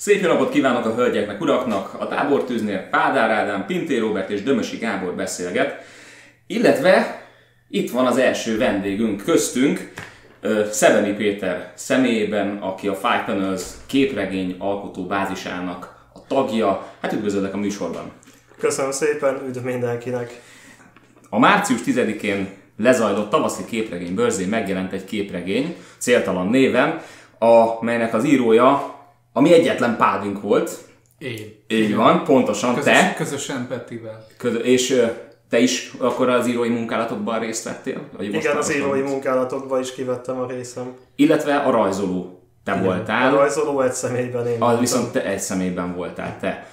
Szép napot kívánok a hölgyeknek, uraknak! A tábortűznél Pádár Ádám, Pintér Robert és Dömösi Gábor beszélget. Illetve itt van az első vendégünk köztünk, Szeveni Péter személyében, aki a Five Panels képregény alkotó bázisának a tagja. Hát üdvözöllek a műsorban! Köszönöm szépen, üdv mindenkinek! A március 10-én lezajlott tavaszi képregény bőrzén megjelent egy képregény, céltalan néven, amelynek az írója, ami egyetlen pádünk volt. Én. Így van, pontosan, Közös, te. Közösen Petivel. Köz- és te is akkor az írói munkálatokban részt vettél? Vagy Igen, az írói munkálatokban is kivettem a részem. Illetve a rajzoló te A voltál, rajzoló egy személyben én az viszont te egy személyben voltál te.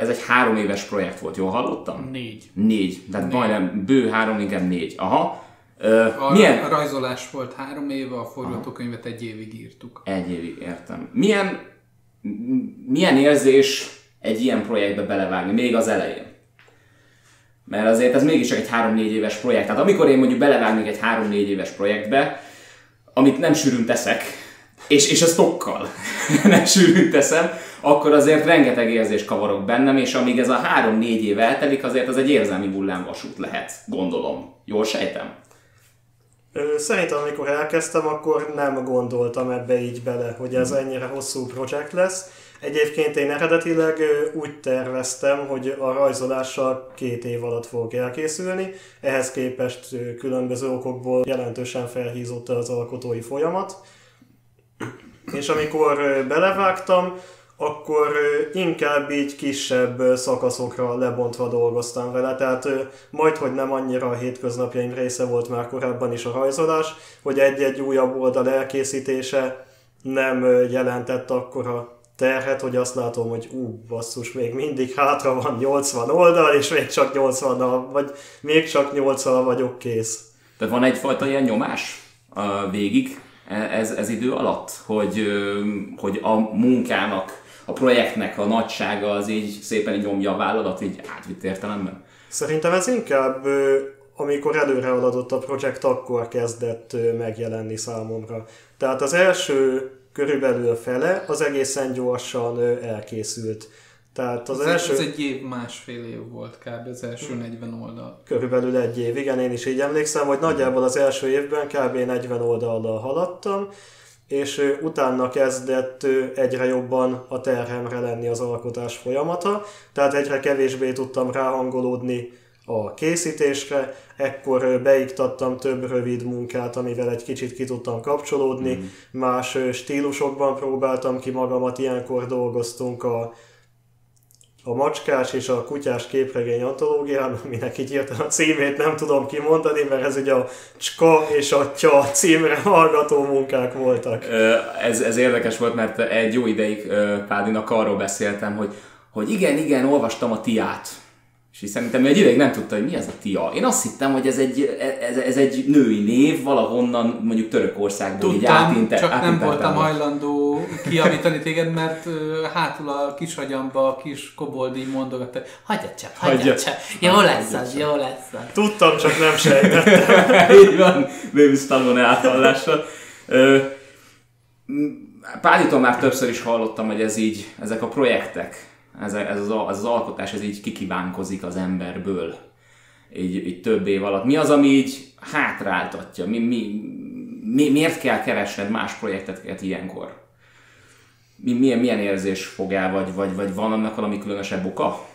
Ez egy három éves projekt volt, jól hallottam? Négy. Négy, tehát majdnem bő három, igen négy. Aha. A, milyen? a rajzolás volt három éve, a forgatókönyvet egy évig írtuk. Egy évig értem. Milyen, milyen érzés egy ilyen projektbe belevágni, még az elején? Mert azért ez mégis csak egy 3-4 éves projekt. Tehát amikor én mondjuk belevágnék egy 3-4 éves projektbe, amit nem sűrűn teszek, és, és a stokkal nem sűrűn teszem, akkor azért rengeteg érzés kavarok bennem, és amíg ez a 3-4 év eltelik, azért az egy érzelmi hullámvasút lehet, gondolom. Jól sejtem? Szerintem, amikor elkezdtem, akkor nem gondoltam ebbe így bele, hogy ez ennyire hosszú projekt lesz. Egyébként én eredetileg úgy terveztem, hogy a rajzolással két év alatt fogok elkészülni, ehhez képest különböző okokból jelentősen felhízott az alkotói folyamat. És amikor belevágtam, akkor inkább így kisebb szakaszokra lebontva dolgoztam vele, tehát majd, hogy nem annyira a hétköznapjaim része volt már korábban is a rajzolás, hogy egy-egy újabb oldal elkészítése nem jelentett akkora terhet, hogy azt látom, hogy ú, basszus, még mindig hátra van 80 oldal, és még csak 80 vagy még csak 80 vagyok kész. Tehát van egyfajta ilyen nyomás a végig e- ez, ez idő alatt, hogy, hogy a munkának, a projektnek a nagysága az így szépen így nyomja a vállalat, így átvitt értelemben? Szerintem ez inkább, amikor előre haladott a projekt, akkor kezdett megjelenni számomra. Tehát az első körülbelül fele az egészen gyorsan elkészült. Tehát az Az első Ez egy év, másfél év volt kb. az első 40 oldal. körülbelül egy év, igen, én is így emlékszem, hogy nagyjából az első évben kb. 40 oldallal haladtam, és utána kezdett egyre jobban a terhemre lenni az alkotás folyamata, tehát egyre kevésbé tudtam ráhangolódni a készítésre, ekkor beiktattam több rövid munkát, amivel egy kicsit ki tudtam kapcsolódni, mm. más stílusokban próbáltam ki magamat, ilyenkor dolgoztunk a a macskás és a kutyás képregény antológián, aminek így írtam a címét nem tudom kimondani, mert ez ugye a cska és a tya címre hallgató munkák voltak. Ez, ez érdekes volt, mert egy jó ideig Pádinak arról beszéltem, hogy, hogy igen, igen, olvastam a tiát. És így szerintem egy ideig nem tudta, hogy mi ez a tia. Én azt hittem, hogy ez egy, ez, ez egy női név, valahonnan mondjuk Törökországból így Tudtam, átinte, csak nem voltam volna. Hajlandó kiavítani téged, mert ö, hátul a kis agyamba a kis koboldi mondogatta, hagyja csak, hagyja, csak, jó lesz az, jó lesz az. Tudtam, csak nem sejtettem. Így van, Baby Stallone m, Pálitól már többször is hallottam, hogy ez így, ezek a projektek, ez, ez, az, ez az alkotás, ez így kikívánkozik az emberből. Így, így több év alatt. Mi az, ami így hátráltatja? Mi, mi, mi, miért kell keresned más projekteket ilyenkor? Mi, milyen, milyen érzés fog el, vagy, vagy, vagy van annak valami különösebb oka?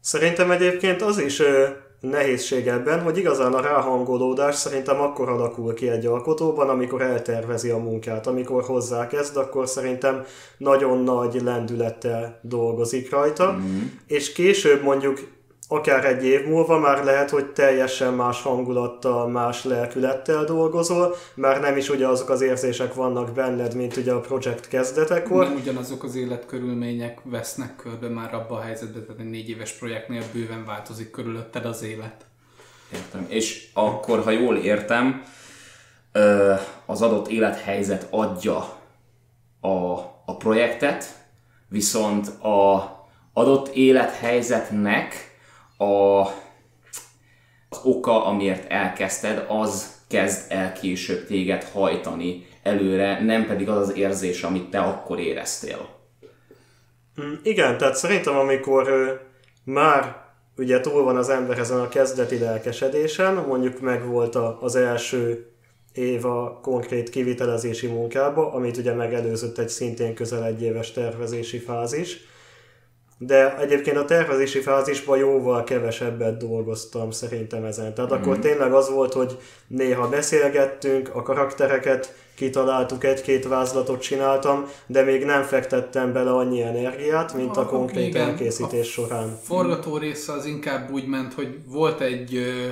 Szerintem egyébként az is ö, nehézség ebben, hogy igazán a ráhangolódás szerintem akkor alakul ki egy alkotóban, amikor eltervezi a munkát. Amikor hozzákezd, akkor szerintem nagyon nagy lendülettel dolgozik rajta, mm. és később mondjuk akár egy év múlva már lehet, hogy teljesen más hangulattal, más lelkülettel dolgozol, már nem is ugye azok az érzések vannak benned, mint ugye a projekt kezdetekor. Nem ugyanazok az életkörülmények vesznek körbe már abba a helyzetben, tehát egy négy éves projektnél bőven változik körülötted az élet. Értem. És akkor, ha jól értem, az adott élethelyzet adja a, a projektet, viszont a adott élethelyzetnek a, az oka, amiért elkezdted, az kezd el később téged hajtani előre, nem pedig az az érzés, amit te akkor éreztél. Mm, Igen, tehát szerintem amikor már ugye túl van az ember ezen a kezdeti lelkesedésen, mondjuk megvolt a, az első év a konkrét kivitelezési munkába, amit ugye megelőzött egy szintén közel egy éves tervezési fázis, de egyébként a tervezési fázisban jóval kevesebbet dolgoztam szerintem ezen. Tehát mm-hmm. akkor tényleg az volt, hogy néha beszélgettünk, a karaktereket kitaláltuk, egy-két vázlatot csináltam, de még nem fektettem bele annyi energiát, mint a, A- konkrét igen, elkészítés a során. forgató része az inkább úgy ment, hogy volt egy ö,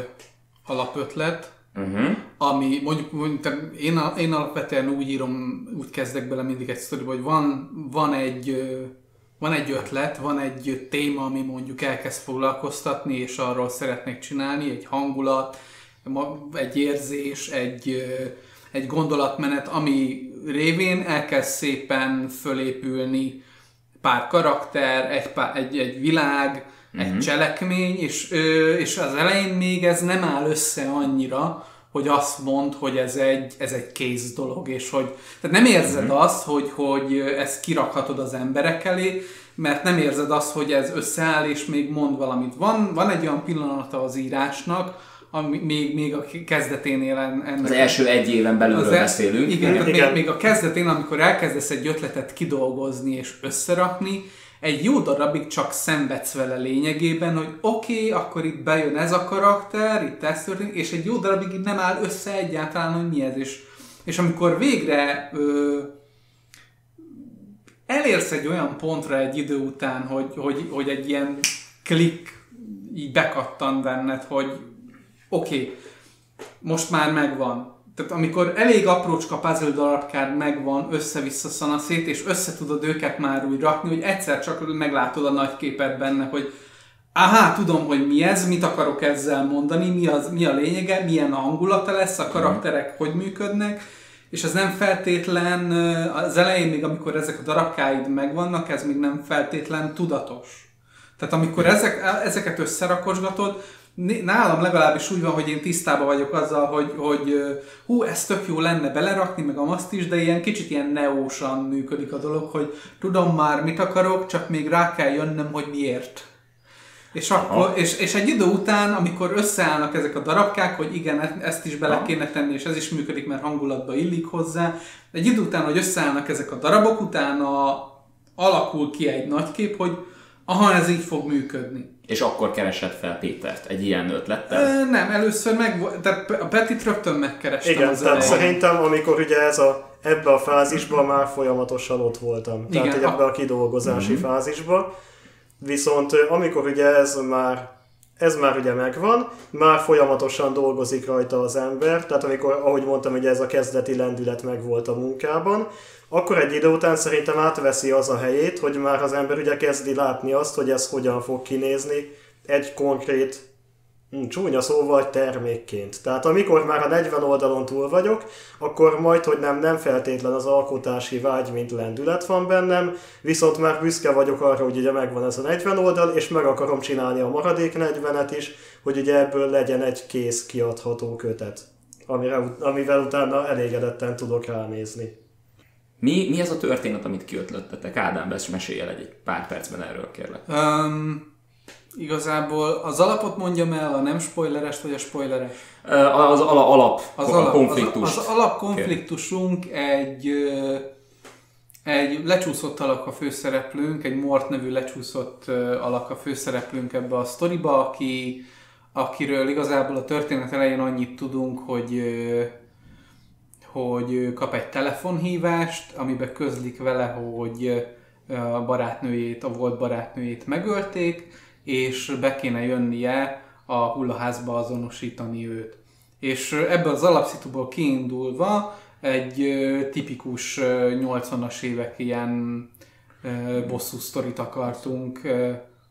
alapötlet, Uh-huh. ami mondjuk, mondjuk tehát én, én alapvetően úgy írom, úgy kezdek bele mindig egy sztoriba, hogy van, van egy ö, van egy ötlet, van egy téma, ami mondjuk elkezd foglalkoztatni, és arról szeretnék csinálni, egy hangulat, egy érzés, egy, egy gondolatmenet, ami révén elkezd szépen fölépülni pár karakter, egy, pár, egy, egy világ, egy cselekmény, és, és az elején még ez nem áll össze annyira, hogy azt mond, hogy ez egy, ez egy kész dolog, és hogy tehát nem érzed azt, hogy, hogy ezt kirakhatod az emberek elé, mert nem érzed azt, hogy ez összeáll, és még mond valamit. Van, van egy olyan pillanata az írásnak, ami még, még a kezdeténél en- ennek Az első egy éven belülről az el- beszélünk. Igen, tehát Igen. Még, még a kezdetén, amikor elkezdesz egy ötletet kidolgozni és összerakni, egy jó darabig csak szenvedsz vele lényegében, hogy oké, okay, akkor itt bejön ez a karakter, itt ez történik, és egy jó darabig így nem áll össze egyáltalán, hogy mi ez. És, és amikor végre ö, elérsz egy olyan pontra egy idő után, hogy, hogy, hogy egy ilyen klik így bekattan benned, hogy oké, okay, most már megvan. Tehát amikor elég aprócska puzzle darabkád megvan, össze-vissza szanaszét, és össze tudod őket már úgy rakni, hogy egyszer csak meglátod a nagy képet benne, hogy Aha, tudom, hogy mi ez, mit akarok ezzel mondani, mi, az, mi a lényege, milyen a hangulata lesz, a karakterek hogy működnek, és ez nem feltétlen, az elején még amikor ezek a darabkáid megvannak, ez még nem feltétlen tudatos. Tehát amikor ezek, ezeket összerakosgatod, nálam legalábbis úgy van, hogy én tisztában vagyok azzal, hogy, hogy hú, ez tök jó lenne belerakni, meg azt is, de ilyen kicsit ilyen neósan működik a dolog, hogy tudom már mit akarok, csak még rá kell jönnöm, hogy miért. És, akkor, és, és egy idő után, amikor összeállnak ezek a darabkák, hogy igen, e- ezt is bele kéne tenni, és ez is működik, mert hangulatba illik hozzá, egy idő után, hogy összeállnak ezek a darabok, utána alakul ki egy nagy kép, hogy aha, ez így fog működni. És akkor keresed fel Pétert egy ilyen ötlettel. Ö, nem, először meg, tehát a Petit rögtön megkerestem Igen, az tehát elején. szerintem, amikor ugye ez a, ebbe a fázisban már folyamatosan ott voltam. Tehát Igen, a- ebbe a kidolgozási fázisba. Viszont ö, amikor ugye ez már ez már ugye megvan, már folyamatosan dolgozik rajta az ember, tehát amikor, ahogy mondtam, ugye ez a kezdeti lendület megvolt a munkában, akkor egy idő után szerintem átveszi az a helyét, hogy már az ember ugye kezdi látni azt, hogy ez hogyan fog kinézni egy konkrét Csúnya szóval termékként. Tehát amikor már a 40 oldalon túl vagyok, akkor majd, hogy nem, nem feltétlen az alkotási vágy, mint lendület van bennem, viszont már büszke vagyok arra, hogy ugye megvan ez a 40 oldal, és meg akarom csinálni a maradék 40-et is, hogy ugye ebből legyen egy kész kiadható kötet, amire, amivel utána elégedetten tudok ránézni. Mi, mi ez a történet, amit kiötlöttetek? Ádám, mesélj el egy pár percben erről, kérlek. Um, igazából az alapot mondjam el, a nem spoileres vagy a spoileres? Az ala, alap Az, alap, konfliktus. az, az alapkonfliktusunk egy, ö, egy lecsúszott alak a főszereplőnk, egy Mort nevű lecsúszott alak a főszereplőnk ebbe a sztoriba, aki, akiről igazából a történet elején annyit tudunk, hogy hogy kap egy telefonhívást, amiben közlik vele, hogy a barátnőjét, a volt barátnőjét megölték, és be kéne jönnie a hullaházba azonosítani őt. És ebből az alapszituból kiindulva egy tipikus ö, 80-as évek ilyen bosszú sztorit akartunk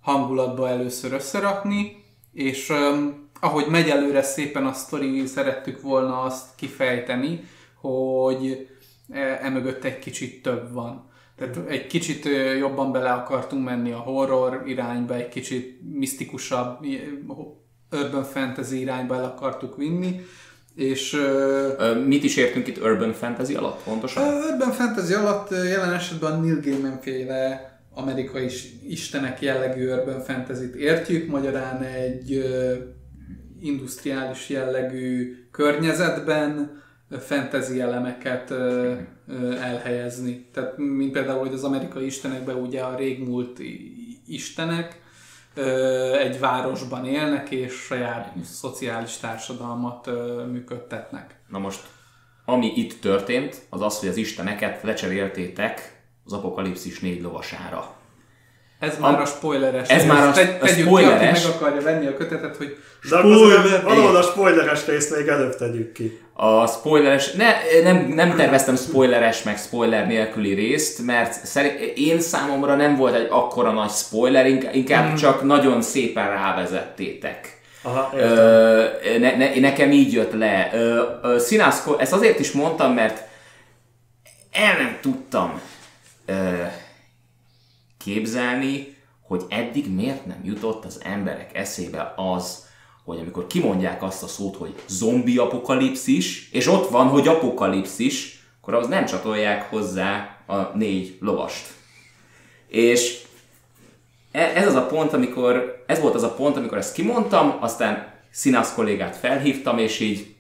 hangulatba először összerakni, és ahogy megy előre szépen a sztori, szerettük volna azt kifejteni, hogy emögött egy kicsit több van. Tehát egy kicsit jobban bele akartunk menni a horror irányba, egy kicsit misztikusabb, urban fantasy irányba el akartuk vinni, és Mit is értünk itt Urban Fantasy alatt pontosan? Urban Fantasy alatt jelen esetben Neil Gaiman féle amerikai istenek jellegű urban fantasy értjük, magyarán egy industriális jellegű környezetben fantasy elemeket ö, ö, elhelyezni. Tehát mint például, hogy az amerikai istenekben ugye a régmúlt istenek ö, egy városban élnek és saját szociális társadalmat ö, működtetnek. Na most, ami itt történt, az az, hogy az isteneket lecseréltétek az apokalipszis négy lovasára. Ez már a spoileres. Ez már a, Te- a tegyük spoileres. Ki, meg akarja venni a kötetet, hogy spoiler! valahol a spoileres részt még előbb tegyük ki. A spoileres, ne, nem, nem terveztem spoileres meg spoiler nélküli részt, mert szerint, én számomra nem volt egy akkora nagy spoiler, inkább, Hmm. csak nagyon szépen rávezettétek. Aha, értem. Ö, ne, ne, nekem így jött le. Ö, ö, Színászko, ezt azért is mondtam, mert el nem tudtam ö, képzelni, hogy eddig miért nem jutott az emberek eszébe az, hogy amikor kimondják azt a szót, hogy zombi apokalipszis, és ott van, hogy apokalipszis, akkor az nem csatolják hozzá a négy lovast. És e- ez az a pont, amikor, ez volt az a pont, amikor ezt kimondtam, aztán Színász kollégát felhívtam, és így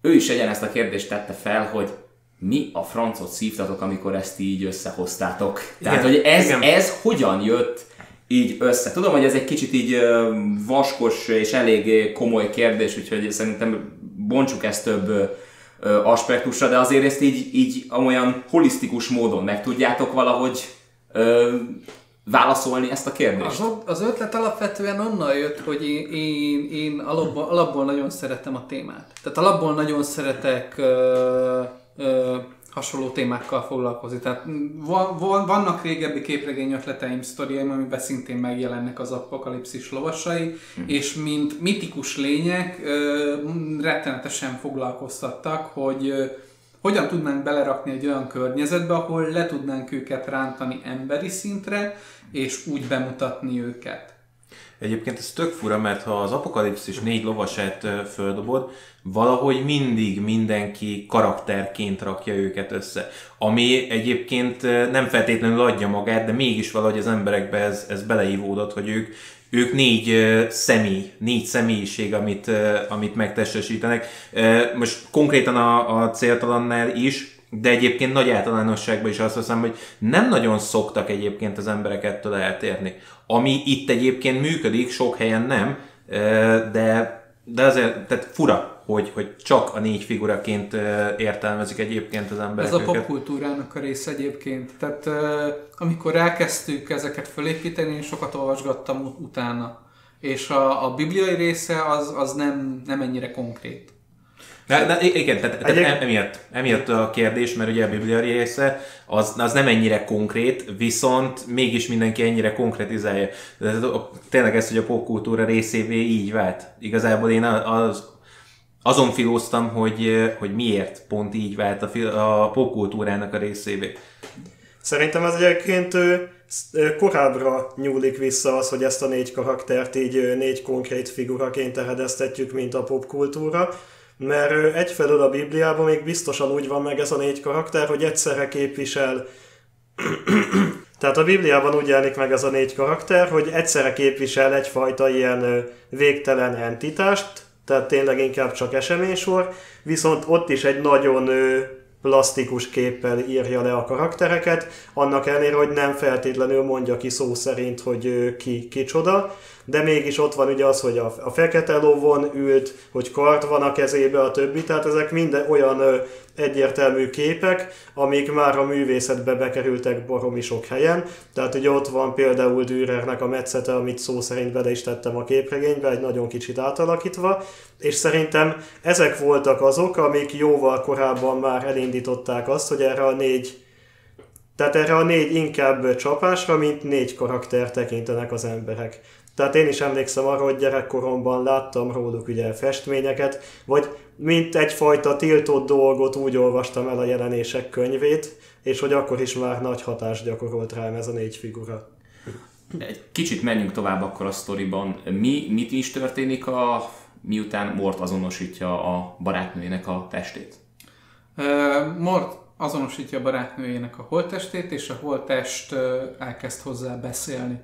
ő is egyenezt a kérdést tette fel, hogy mi a francot szívtatok, amikor ezt így összehoztátok. Tehát, Igen, hogy ez, igen. ez hogyan jött így össze. Tudom, hogy ez egy kicsit így vaskos és elég komoly kérdés, úgyhogy szerintem bontsuk ezt több aspektusra, de azért ezt így, így olyan holisztikus módon meg tudjátok valahogy ö, válaszolni ezt a kérdést. Az, az ötlet alapvetően onnan jött, hogy én, én, én alapból, alapból nagyon szeretem a témát. Tehát alapból nagyon szeretek ö, ö, hasonló témákkal foglalkozni. Tehát van, van, vannak régebbi képregény ötleteim, sztoriaim, amiben szintén megjelennek az apokalipszis lovasai, és mint mitikus lények ö, rettenetesen foglalkoztattak, hogy ö, hogyan tudnánk belerakni egy olyan környezetbe, ahol le tudnánk őket rántani emberi szintre, és úgy bemutatni őket. Egyébként ez tök fura, mert ha az apokalipszis négy lovasát földobod, valahogy mindig mindenki karakterként rakja őket össze. Ami egyébként nem feltétlenül adja magát, de mégis valahogy az emberekbe ez, ez beleívódott, hogy ők, ők négy személy, négy személyiség, amit, amit megtestesítenek. Most konkrétan a, a céltalannál is, de egyébként nagy általánosságban is azt hiszem, hogy nem nagyon szoktak egyébként az emberek ettől eltérni. Ami itt egyébként működik, sok helyen nem, de, de azért tehát fura, hogy, hogy csak a négy figuraként értelmezik egyébként az emberek Ez a popkultúrának a része egyébként. Tehát amikor elkezdtük ezeket fölépíteni, én sokat olvasgattam ut- utána. És a, a bibliai része az, az nem, nem ennyire konkrét. De, de igen, tehát, tehát em- emiatt, emiatt a kérdés, mert ugye a Biblia része az, az nem ennyire konkrét, viszont mégis mindenki ennyire konkretizálja. De tényleg ez, hogy a popkultúra részévé így vált. Igazából én az, azon filóztam, hogy, hogy miért pont így vált a, a popkultúrának a részévé. Szerintem ez egyébként korábbra nyúlik vissza az, hogy ezt a négy karaktert így négy konkrét figuraként eredeztetjük, mint a popkultúra, mert egyfelől a Bibliában még biztosan úgy van meg ez a négy karakter, hogy egyszerre képvisel. Tehát a Bibliában úgy jelenik meg ez a négy karakter, hogy egyszerre képvisel egyfajta ilyen végtelen entitást, tehát tényleg inkább csak eseménysor, viszont ott is egy nagyon plastikus képpel írja le a karaktereket, annak ellenére, hogy nem feltétlenül mondja ki szó szerint, hogy ki kicsoda, de mégis ott van ugye az, hogy a, a fekete lovon ült, hogy kart van a kezébe, a többi, tehát ezek minden olyan ö, egyértelmű képek, amik már a művészetbe bekerültek baromi sok helyen. Tehát ugye ott van például Dürernek a metszete, amit szó szerint bele is tettem a képregénybe, egy nagyon kicsit átalakítva, és szerintem ezek voltak azok, amik jóval korábban már elindították azt, hogy erre a négy tehát erre a négy inkább csapásra, mint négy karakter tekintenek az emberek. Tehát én is emlékszem arra, hogy gyerekkoromban láttam róluk ugye festményeket, vagy mint egyfajta tiltott dolgot úgy olvastam el a jelenések könyvét, és hogy akkor is már nagy hatást gyakorolt rám ez a négy figura. Egy kicsit menjünk tovább akkor a sztoriban. Mi, mit is történik, a, miután Mort azonosítja a barátnőjének a testét? Mort azonosítja a barátnőjének a holttestét, és a holttest elkezd hozzá beszélni.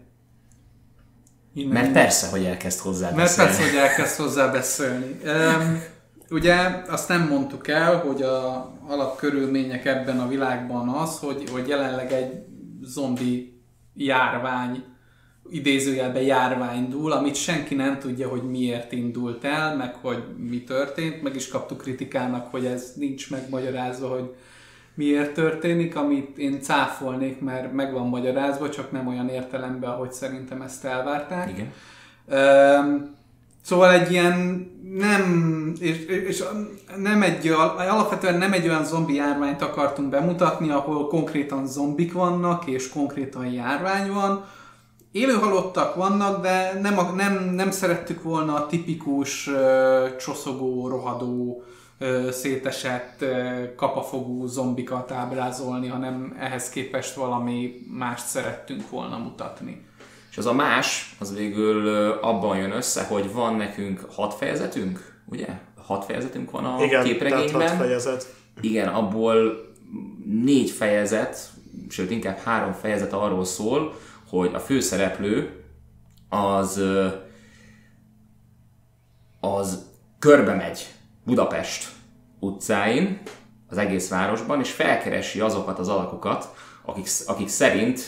Innen Mert persze, hogy elkezd hozzá Mert beszélni. persze, hogy elkezd hozzá beszélni. Um, ugye azt nem mondtuk el, hogy a alapkörülmények ebben a világban az, hogy, hogy jelenleg egy zombi járvány, idézőjelben járvány dúl, amit senki nem tudja, hogy miért indult el, meg hogy mi történt. Meg is kaptuk kritikának, hogy ez nincs megmagyarázva, hogy miért történik, amit én cáfolnék, mert meg van magyarázva, csak nem olyan értelemben, ahogy szerintem ezt elvárták. Igen. Öm, Szóval egy ilyen nem, és, és nem egy, alapvetően nem egy olyan zombi járványt akartunk bemutatni, ahol konkrétan zombik vannak, és konkrétan járvány van. Élő halottak vannak, de nem, nem, nem szerettük volna a tipikus ö, csoszogó, rohadó, ö, szétesett, ö, kapafogú zombikat ábrázolni, hanem ehhez képest valami mást szerettünk volna mutatni. És az a más, az végül abban jön össze, hogy van nekünk hat fejezetünk, ugye? Hat fejezetünk van a Igen, tehát képregényben. hat fejezet. Igen, abból négy fejezet, sőt inkább három fejezet arról szól, hogy a főszereplő az az körbe megy Budapest utcáin, az egész városban, és felkeresi azokat az alakokat, akik, akik szerint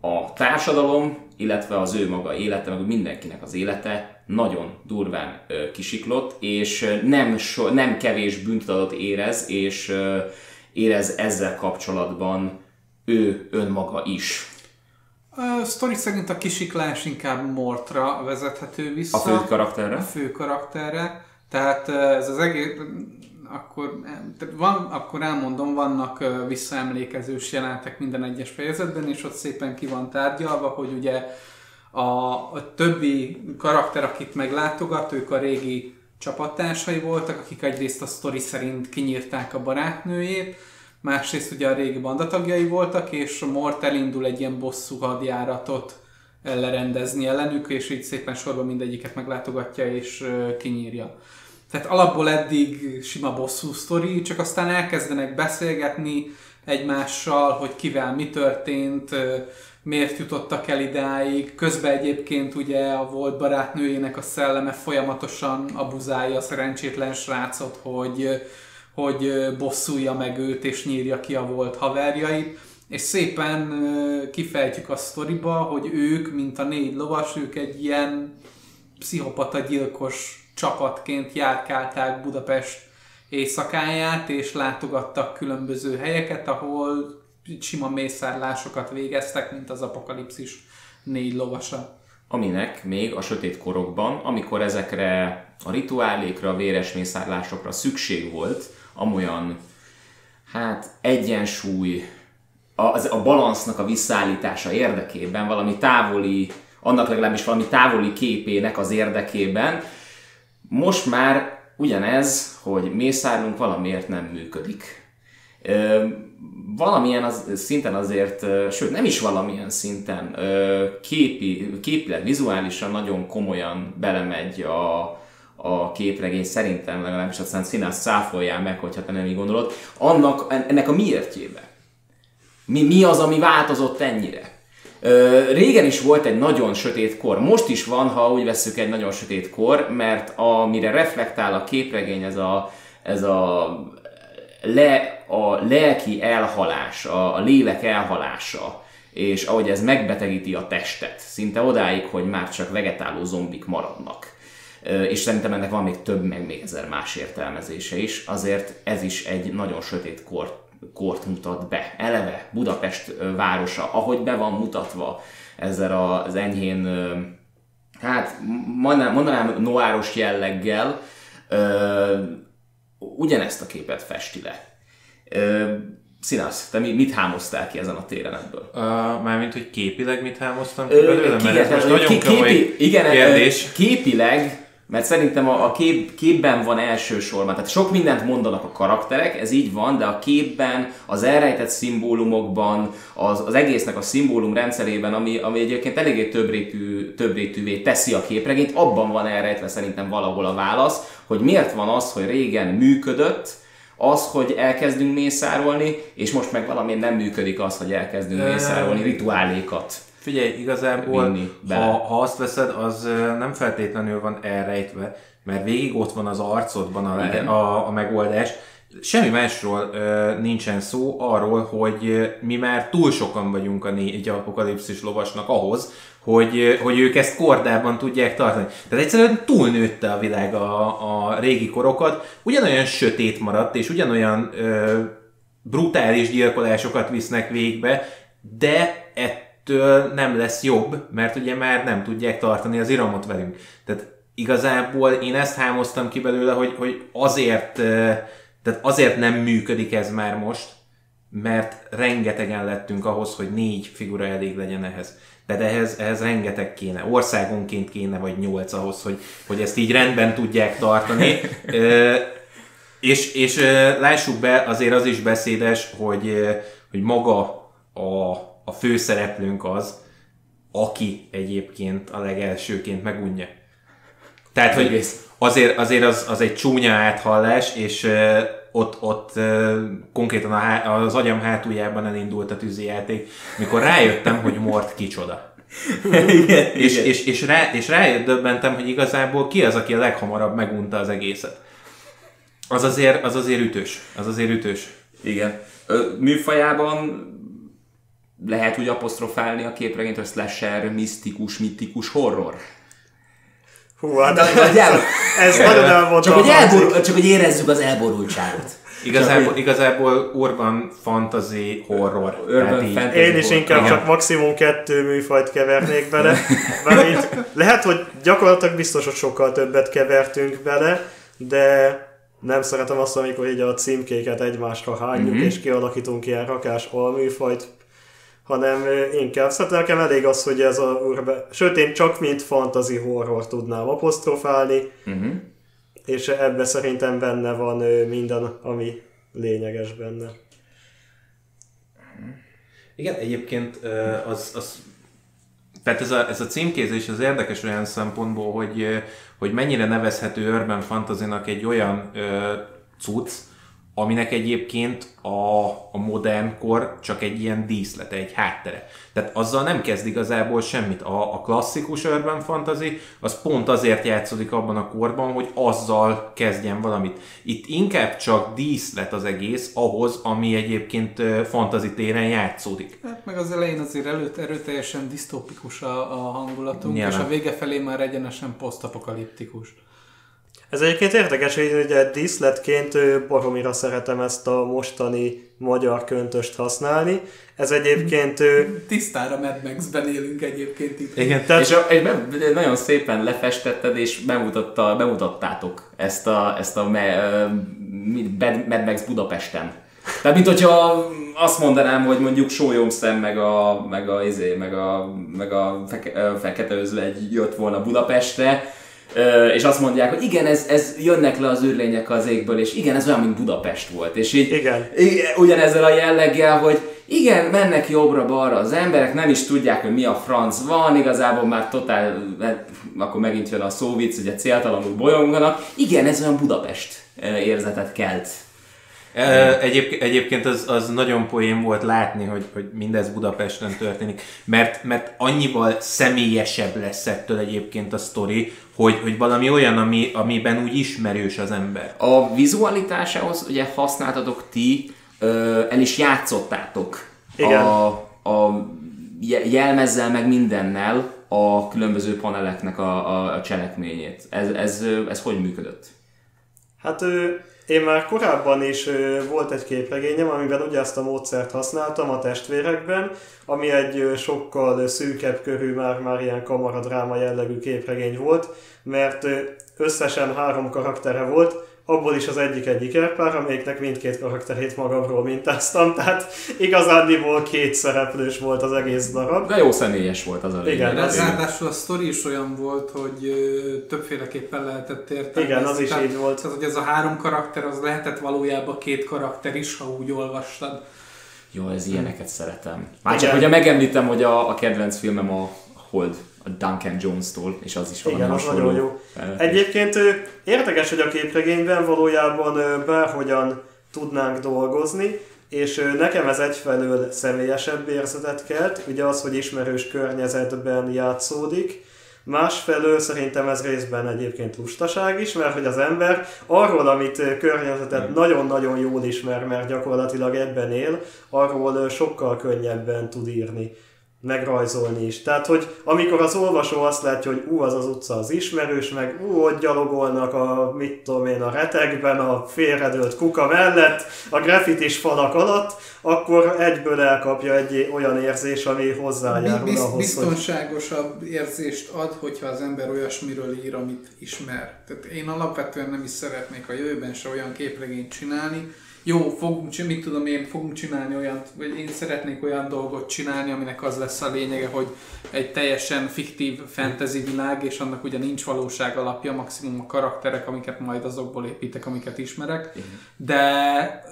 a társadalom, illetve az ő maga élete, meg mindenkinek az élete nagyon durván ö, kisiklott, és nem, so, nem kevés bűntudatot érez, és ö, érez ezzel kapcsolatban ő önmaga is. A sztori szerint a kisiklás inkább Mortra vezethető vissza. A fő karakterre. A fő karakterre. Tehát ez az egész... Akkor, tehát van, akkor elmondom, vannak visszaemlékezős jelenetek minden egyes fejezetben, és ott szépen ki van tárgyalva, hogy ugye a, a többi karakter, akit meglátogat, ők a régi csapattársai voltak, akik egyrészt a sztori szerint kinyírták a barátnőjét, másrészt ugye a régi bandatagjai voltak, és Mort elindul egy ilyen bosszú hadjáratot lerendezni ellenük, és így szépen sorban mindegyiket meglátogatja és kinyírja. Tehát alapból eddig sima bosszú sztori, csak aztán elkezdenek beszélgetni egymással, hogy kivel mi történt, miért jutottak el idáig. Közben egyébként ugye a volt barátnőjének a szelleme folyamatosan abuzálja a szerencsétlen srácot, hogy, hogy bosszulja meg őt és nyírja ki a volt haverjait. És szépen kifejtjük a sztoriba, hogy ők, mint a négy lovas, ők egy ilyen pszichopata gyilkos csapatként járkálták Budapest éjszakáját, és látogattak különböző helyeket, ahol sima mészárlásokat végeztek, mint az apokalipszis négy lovasa. aminek még a sötét korokban, amikor ezekre a rituálékra, a véres mészárlásokra szükség volt, amolyan, hát egyensúly, a, a balansznak a visszaállítása érdekében, valami távoli, annak legalábbis valami távoli képének az érdekében, most már ugyanez, hogy mészárlunk valamiért nem működik. Valamilyen az, szinten azért, sőt nem is valamilyen szinten, képi, képileg, vizuálisan nagyon komolyan belemegy a, a képregény, szerintem legalábbis aztán színász száfoljál meg, hogyha te nem így gondolod, annak, ennek a miértjébe. Mi, mi az, ami változott ennyire? Régen is volt egy nagyon sötét kor, most is van, ha úgy vesszük egy nagyon sötét kor, mert amire reflektál a képregény, ez a, ez a, le, a lelki elhalás, a, a lélek elhalása, és ahogy ez megbetegíti a testet, szinte odáig, hogy már csak vegetáló zombik maradnak. És szerintem ennek van még több, meg még ezer más értelmezése is, azért ez is egy nagyon sötét kort kort mutat be. Eleve Budapest városa, ahogy be van mutatva ezzel az enyhén, hát mondanám, mondanám noáros jelleggel, ugyanezt a képet festi le. Színász, te mi- mit hámoztál ki ezen a téren ebből? Uh, mármint, hogy képileg mit hámoztam ki belőle, mert ez most nagyon ki- komoly képi- igen, kérdés. Képileg, mert szerintem a, a kép, képben van elsősorban, tehát sok mindent mondanak a karakterek, ez így van, de a képben, az elrejtett szimbólumokban, az, az egésznek a szimbólum rendszerében, ami, ami egyébként eléggé többrétű, többrétűvé teszi a képregényt, abban van elrejtve szerintem valahol a válasz, hogy miért van az, hogy régen működött, az, hogy elkezdünk mészárolni, és most meg valami nem működik az, hogy elkezdünk mészárolni rituálékat. Figyelj, igazából, vinni bele. ha, ha azt veszed, az nem feltétlenül van elrejtve, mert végig ott van az arcodban a, Igen. a, a megoldás. Semmi másról ö, nincsen szó, arról, hogy mi már túl sokan vagyunk a négy apokalipszis lovasnak ahhoz, hogy, hogy ők ezt kordában tudják tartani. Tehát egyszerűen túlnőtte a világ a, a régi korokat, ugyanolyan sötét maradt, és ugyanolyan ö, brutális gyilkolásokat visznek végbe, de ettől nem lesz jobb, mert ugye már nem tudják tartani az iramot velünk. Tehát igazából én ezt hámoztam ki belőle, hogy, hogy azért, eh, tehát azért nem működik ez már most, mert rengetegen lettünk ahhoz, hogy négy figura elég legyen ehhez. Tehát ehhez, ehhez rengeteg kéne. Országonként kéne, vagy nyolc ahhoz, hogy, hogy ezt így rendben tudják tartani. Ö, és, és lássuk be, azért az is beszédes, hogy, hogy maga a, a főszereplőnk az, aki egyébként a legelsőként megunja. Tehát, hogy azért, azért az, az egy csúnya áthallás, és ö, ott, ott ö, konkrétan a, há- az agyam hátuljában elindult a tűzijáték, mikor rájöttem, hogy Mort kicsoda. igen, És, és, és, rá, és rádöbbentem, hogy igazából ki az, aki a leghamarabb megunta az egészet. Az azért, az azért ütős. Az azért ütős. Igen. Műfajában lehet úgy apostrofálni a képregényt, hogy slasher, misztikus, mitikus horror. Hú, hát Na, nagyjából. ez nagyon elmondta. Csak hogy, elborul, csak hogy érezzük az elborultságot. Igazából, igazából urban fantasy horror. Urban így- fantasy. Én is inkább Igen. csak maximum kettő műfajt kevernék bele. Mert lehet, hogy gyakorlatilag biztos, hogy sokkal többet kevertünk bele, de nem szeretem azt, amikor így a címkéket egymásra hányjuk, Mhm. és kialakítunk ilyen rakás alműfajt, hanem inkább szerintem nekem elég az, hogy ez a urbe... Sőt, én csak mint fantasy horror tudnám apostrofálni, Uh-huh. és ebbe szerintem benne van minden, ami lényeges benne. Igen, egyébként az, az tehát ez a, ez a címkézés az érdekes olyan szempontból, hogy, hogy mennyire nevezhető Urban Fantasy-nak egy olyan ö, cucc, aminek egyébként a, a modern kor csak egy ilyen díszlete, egy háttere. Tehát azzal nem kezd igazából semmit. A, a klasszikus Urban Fantasy az pont azért játszódik abban a korban, hogy azzal kezdjen valamit. Itt inkább csak díszlet az egész ahhoz, ami egyébként fantasy téren játszódik. Hát meg az elején azért előtt erőteljesen disztópikus a, a hangulatunk, Nyilván. és a vége felé már egyenesen posztapokaliptikus. Ez egyébként érdekes, hogy ugye díszletként baromira szeretem ezt a mostani magyar köntöst használni. Ez egyébként Tisztára Mad Max-ben élünk egyébként itt. Igen. Tehát- És, be, nagyon szépen lefestetted, és bemutatta, bemutattátok ezt a, ezt a Mad Max Budapesten. Tehát, mint hogyha azt mondanám, hogy mondjuk Sólyomszem meg a, meg a, izé, meg a, meg a feke, fekete özvegy jött volna Budapestre, ö, és azt mondják, hogy igen, ez, ez jönnek le az űrlények az égből, és igen, ez olyan, mint Budapest volt. És így, Igen. igen, ugyanezzel a jelleggel, hogy igen, mennek jobbra-balra az emberek, nem is tudják, hogy mi a franc van, igazából már totál, hát, akkor megint jön a szóvic, ugye céltalanul bolyonganak. Igen, ez olyan Budapest érzetet kelt. Egyéb, egyébként az, az nagyon poén volt látni, hogy, hogy mindez Budapesten történik, mert, mert annyival személyesebb lesz ettől egyébként a sztori, hogy, hogy valami olyan, ami, amiben úgy ismerős az ember. A vizualitásához ugye használtatok ti, ö, el is játszottátok Igen. A, a je- jelmezzel meg mindennel a különböző paneleknek a, a, a cselekményét. Ez, ez, ez hogy működött? Hát én már korábban is volt egy képregényem, amiben ugyanezt a módszert használtam a testvérekben, ami egy sokkal szűkebb körű, már, már ilyen kamaradráma jellegű képregény volt, mert összesen három karaktere volt, abból is az egyik egy ikerpár, amelyiknek mindkét karakterét magamról mintáztam, tehát igazándiból két szereplős volt az egész darab. De jó személyes volt az a lényeg. Igen, az- ráadásul a sztori is olyan volt, hogy többféleképpen lehetett értelmezni. Igen, az is Tehát- így volt. Tehát, hogy ez a három karakter, az lehetett valójában két karakter is, ha úgy olvastad. Jó, ez ilyeneket szeretem. Már csak, hogyha megemlítem, hogy a, a kedvenc filmem a Hold, a Duncan Jones-tól, és az is valami Igen, az nagyon jó. felvetés. Egyébként érdekes, hogy a képregényben valójában bárhogyan tudnánk dolgozni, és nekem ez egyfelől személyesebb érzetet kelt, ugye az, hogy ismerős környezetben játszódik, Másfelől szerintem ez részben egyébként lustaság is, mert hogy az ember arról, amit környezetet nagyon-nagyon jól ismer, mert gyakorlatilag ebben él, arról sokkal könnyebben tud írni megrajzolni is. Tehát, hogy amikor az olvasó azt látja, hogy ú, az az utca az ismerős, meg ú, ott gyalogolnak a, mit tudom én, a retekben, a félredőlt kuka mellett, a graffitis falak alatt, akkor egyből elkapja egy olyan érzés, ami hozzájárul Biz, ahhoz, biztonságosabb hogy... érzést ad, hogyha az ember olyasmiről ír, amit ismer. Tehát én alapvetően nem is szeretnék a jövőben se olyan képregényt csinálni, jó, fogunk, mit tudom én, fogunk csinálni olyan, vagy én szeretnék olyan dolgot csinálni, aminek az lesz a lényege, hogy egy teljesen fiktív fantasy világ, és annak ugye nincs valóság alapja, maximum a karakterek, amiket majd azokból építek, amiket ismerek. De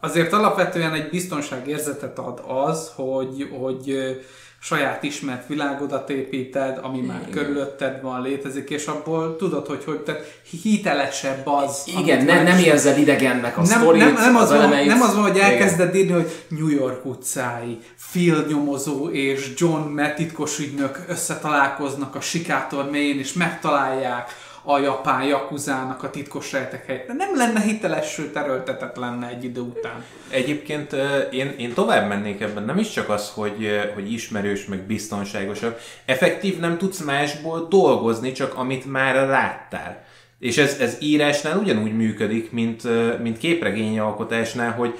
azért alapvetően egy biztonságérzetet ad az, hogy, hogy saját ismert világodat építed, ami már Igen. körülötted van, létezik, és abból tudod, hogy, hogy te hitelesebb az. Igen, ne, nem érzed idegennek a nem, sztorit, nem, nem, az, az van, nem az van, hogy elkezded írni, hogy New York utcái, Phil nyomozó és John, mert titkos ügynök összetalálkoznak a sikátor mélyén, és megtalálják a japán jakuzának a titkos rejtek helyett. De nem lenne hiteles, sőt erőltetett lenne egy idő után. Egyébként én, én tovább mennék ebben, nem is csak az, hogy, hogy ismerős, meg biztonságosabb. Effektív nem tudsz másból dolgozni, csak amit már láttál. És ez, ez írásnál ugyanúgy működik, mint, mint képregényalkotásnál, hogy,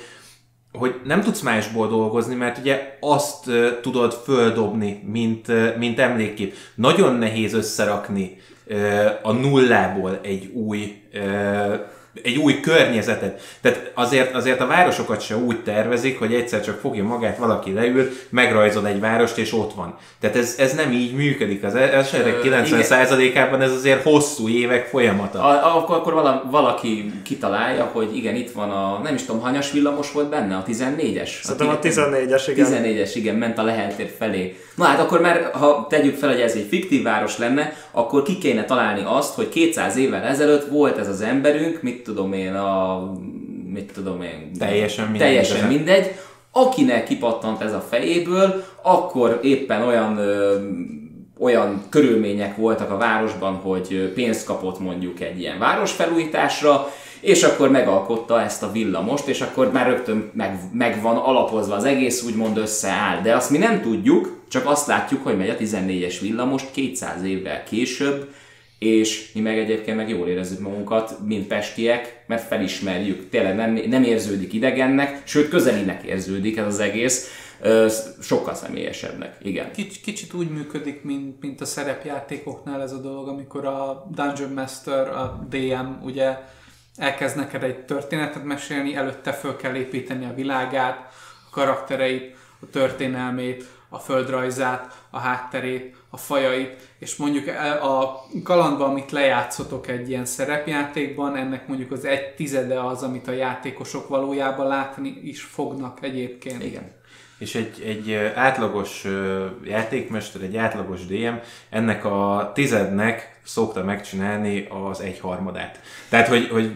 hogy nem tudsz másból dolgozni, mert ugye azt tudod földobni, mint, mint emlékkép. Nagyon nehéz összerakni a nullából egy új egy új környezetet. Tehát azért, azért a városokat se úgy tervezik, hogy egyszer csak fogja magát, valaki leül, megrajzol egy várost, és ott van. Tehát ez, ez nem így működik. Az esetek 90%-ában ez azért hosszú évek folyamata. A, akkor, akkor valaki kitalálja, hogy igen, itt van a, nem is tudom, hanyas villamos volt benne, a 14-es? Szerintem a 14-es, igen. 14-es, igen, ment a leheltér felé. Na hát akkor már, ha tegyük fel, hogy ez egy fiktív város lenne, akkor ki kéne találni azt, hogy 200 évvel ezelőtt volt ez az emberünk, mit tudom én, a... mit tudom én... Teljesen mindegy. Teljesen mindegy. Akinek kipattant ez a fejéből, akkor éppen olyan ö, olyan körülmények voltak a városban, hogy pénzt kapott mondjuk egy ilyen városfelújításra, és akkor megalkotta ezt a villamost, és akkor már rögtön meg, meg van alapozva az egész, úgymond összeáll. De azt mi nem tudjuk, csak azt látjuk, hogy megy a 14-es villamos 200 évvel később, és mi meg egyébként meg jól érezzük magunkat, mint pestiek, mert felismerjük, tényleg nem, nem érződik idegennek, sőt közelinek érződik ez az egész, sokkal személyesebbnek, igen. Kics, kicsit úgy működik, mint, mint a szerepjátékoknál ez a dolog, amikor a Dungeon Master, a DM ugye elkezd neked egy történetet mesélni, előtte föl kell építeni a világát, a karaktereit, a történelmét, a földrajzát, a hátterét, a fajait, és mondjuk a kalandban, amit lejátszotok egy ilyen szerepjátékban, ennek mondjuk az egy tizede az, amit a játékosok valójában látni is fognak egyébként. Igen. És egy, egy átlagos játékmester, egy átlagos DM ennek a tizednek szokta megcsinálni az egyharmadát. Tehát, hogy, hogy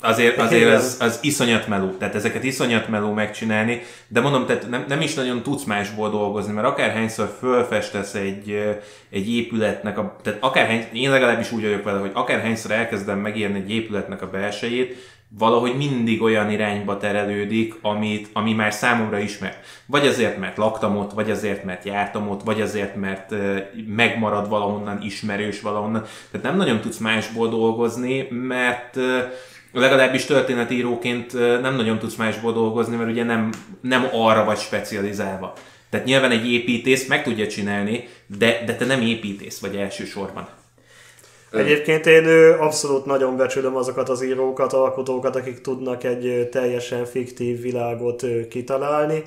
azért, azért az, az iszonyat meló, tehát ezeket iszonyat meló megcsinálni, de mondom, tehát nem, nem is nagyon tudsz másból dolgozni, mert akárhányszor fölfestesz egy, egy épületnek, a, tehát akárhány, én legalábbis úgy vagyok vele, hogy akárhányszor elkezdem megírni egy épületnek a belsejét, valahogy mindig olyan irányba terelődik, amit, ami már számomra ismert. Vagy azért, mert laktam ott, vagy azért, mert jártam ott, vagy azért, mert megmarad valahonnan, ismerős valahonnan. Tehát nem nagyon tudsz másból dolgozni, mert legalábbis történetíróként nem nagyon tudsz másból dolgozni, mert ugye nem, nem arra vagy specializálva. Tehát nyilván egy építész meg tudja csinálni, de, de te nem építész vagy elsősorban. Egyébként én abszolút nagyon becsülöm azokat az írókat, alkotókat, akik tudnak egy teljesen fiktív világot kitalálni.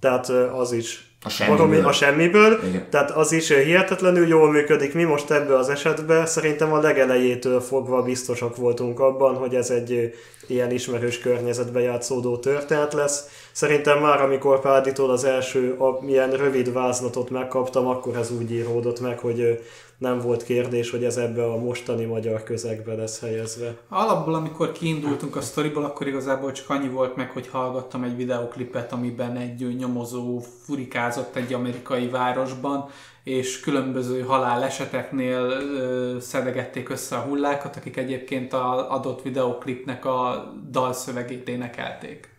Tehát az is a semmiből. a semmiből. Igen. Tehát az is hihetetlenül jól működik. Mi most ebbe az esetben szerintem a legelejétől fogva biztosak voltunk abban, hogy ez egy ilyen ismerős környezetbe játszódó történet lesz. szerintem már amikor Páditól az első a, milyen rövid vázlatot megkaptam, akkor ez úgy íródott meg, hogy nem volt kérdés, hogy ez ebbe a mostani magyar közegbe lesz helyezve. Alapból, amikor kiindultunk a sztoriból, akkor igazából csak annyi volt meg, hogy hallgattam egy videoklipet, amiben egy nyomozó furikázott egy amerikai városban, és különböző haláleseteknél szedegették össze a hullákat, akik egyébként az adott videoklipnek a dalszövegét énekelték.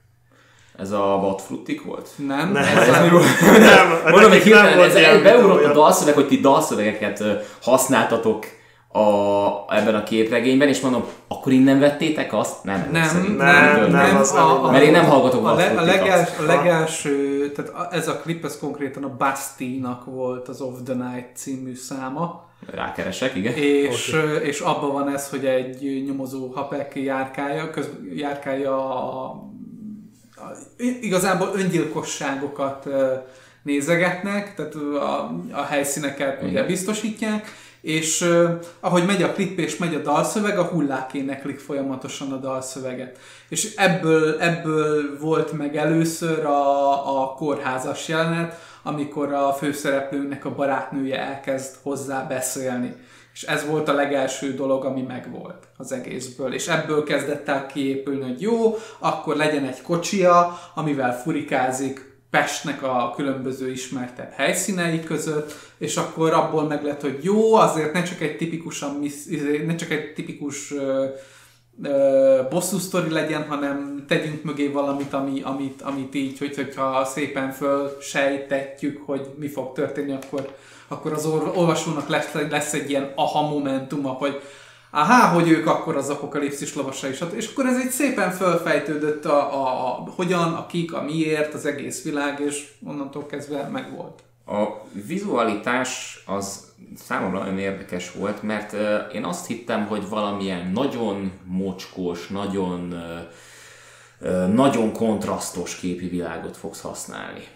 Ez a Vatfruttik volt? Nem? Nem. Ez Ez a, mi volt? Nem, Mondom, hogy nem hirtelen volt ez ilyen beugrott a dalszöveg, hogy ti dalszövegeket használtatok a, ebben a képregényben, és mondom, akkor innen vettétek azt? Nem, nem, szerint. nem, Mitől nem, az nem innen. Mert én nem hallgatok a, le, a, legels, a legelső, tehát a- ez a klip, ez konkrétan a Basti-nak volt az Of the Night című száma, Rákeresek, igen. és, ö, és abban van ez, hogy egy nyomozó hapek járkálja, köz, járkálja a, a, igazából öngyilkosságokat nézegetnek, tehát a, a helyszíneket ugye Igen. biztosítják, és ahogy megy a klip és megy a dalszöveg, a hullák éneklik folyamatosan a dalszöveget. És ebből, ebből volt meg először a, a kórházas jelenet, amikor a főszereplőnek a barátnője elkezd hozzá beszélni. És ez volt a legelső dolog, ami megvolt az egészből. És ebből kezdett el kiépülni, hogy jó, akkor legyen egy kocsia, amivel furikázik Pestnek a különböző ismertebb helyszínei között, és akkor abból meg lett, hogy jó, azért ne csak egy tipikusan, izé, ne csak egy tipikus ö, bosszú sztori legyen, hanem tegyünk mögé valamit, ami, amit, amit így, hogy, hogyha szépen fölsejtetjük, hogy mi fog történni, akkor, akkor az olvasónak lesz, lesz egy ilyen aha momentuma, hogy Aha, hogy ők akkor az apokalipszis stb. és akkor ez egy szépen fölfejtődött a, a, a hogyan, a kik, a miért, az egész világ, és onnantól kezdve megvolt. A vizualitás az számomra nagyon érdekes volt, mert én azt hittem, hogy valamilyen nagyon mocskos, nagyon, nagyon kontrasztos képi világot fogsz használni.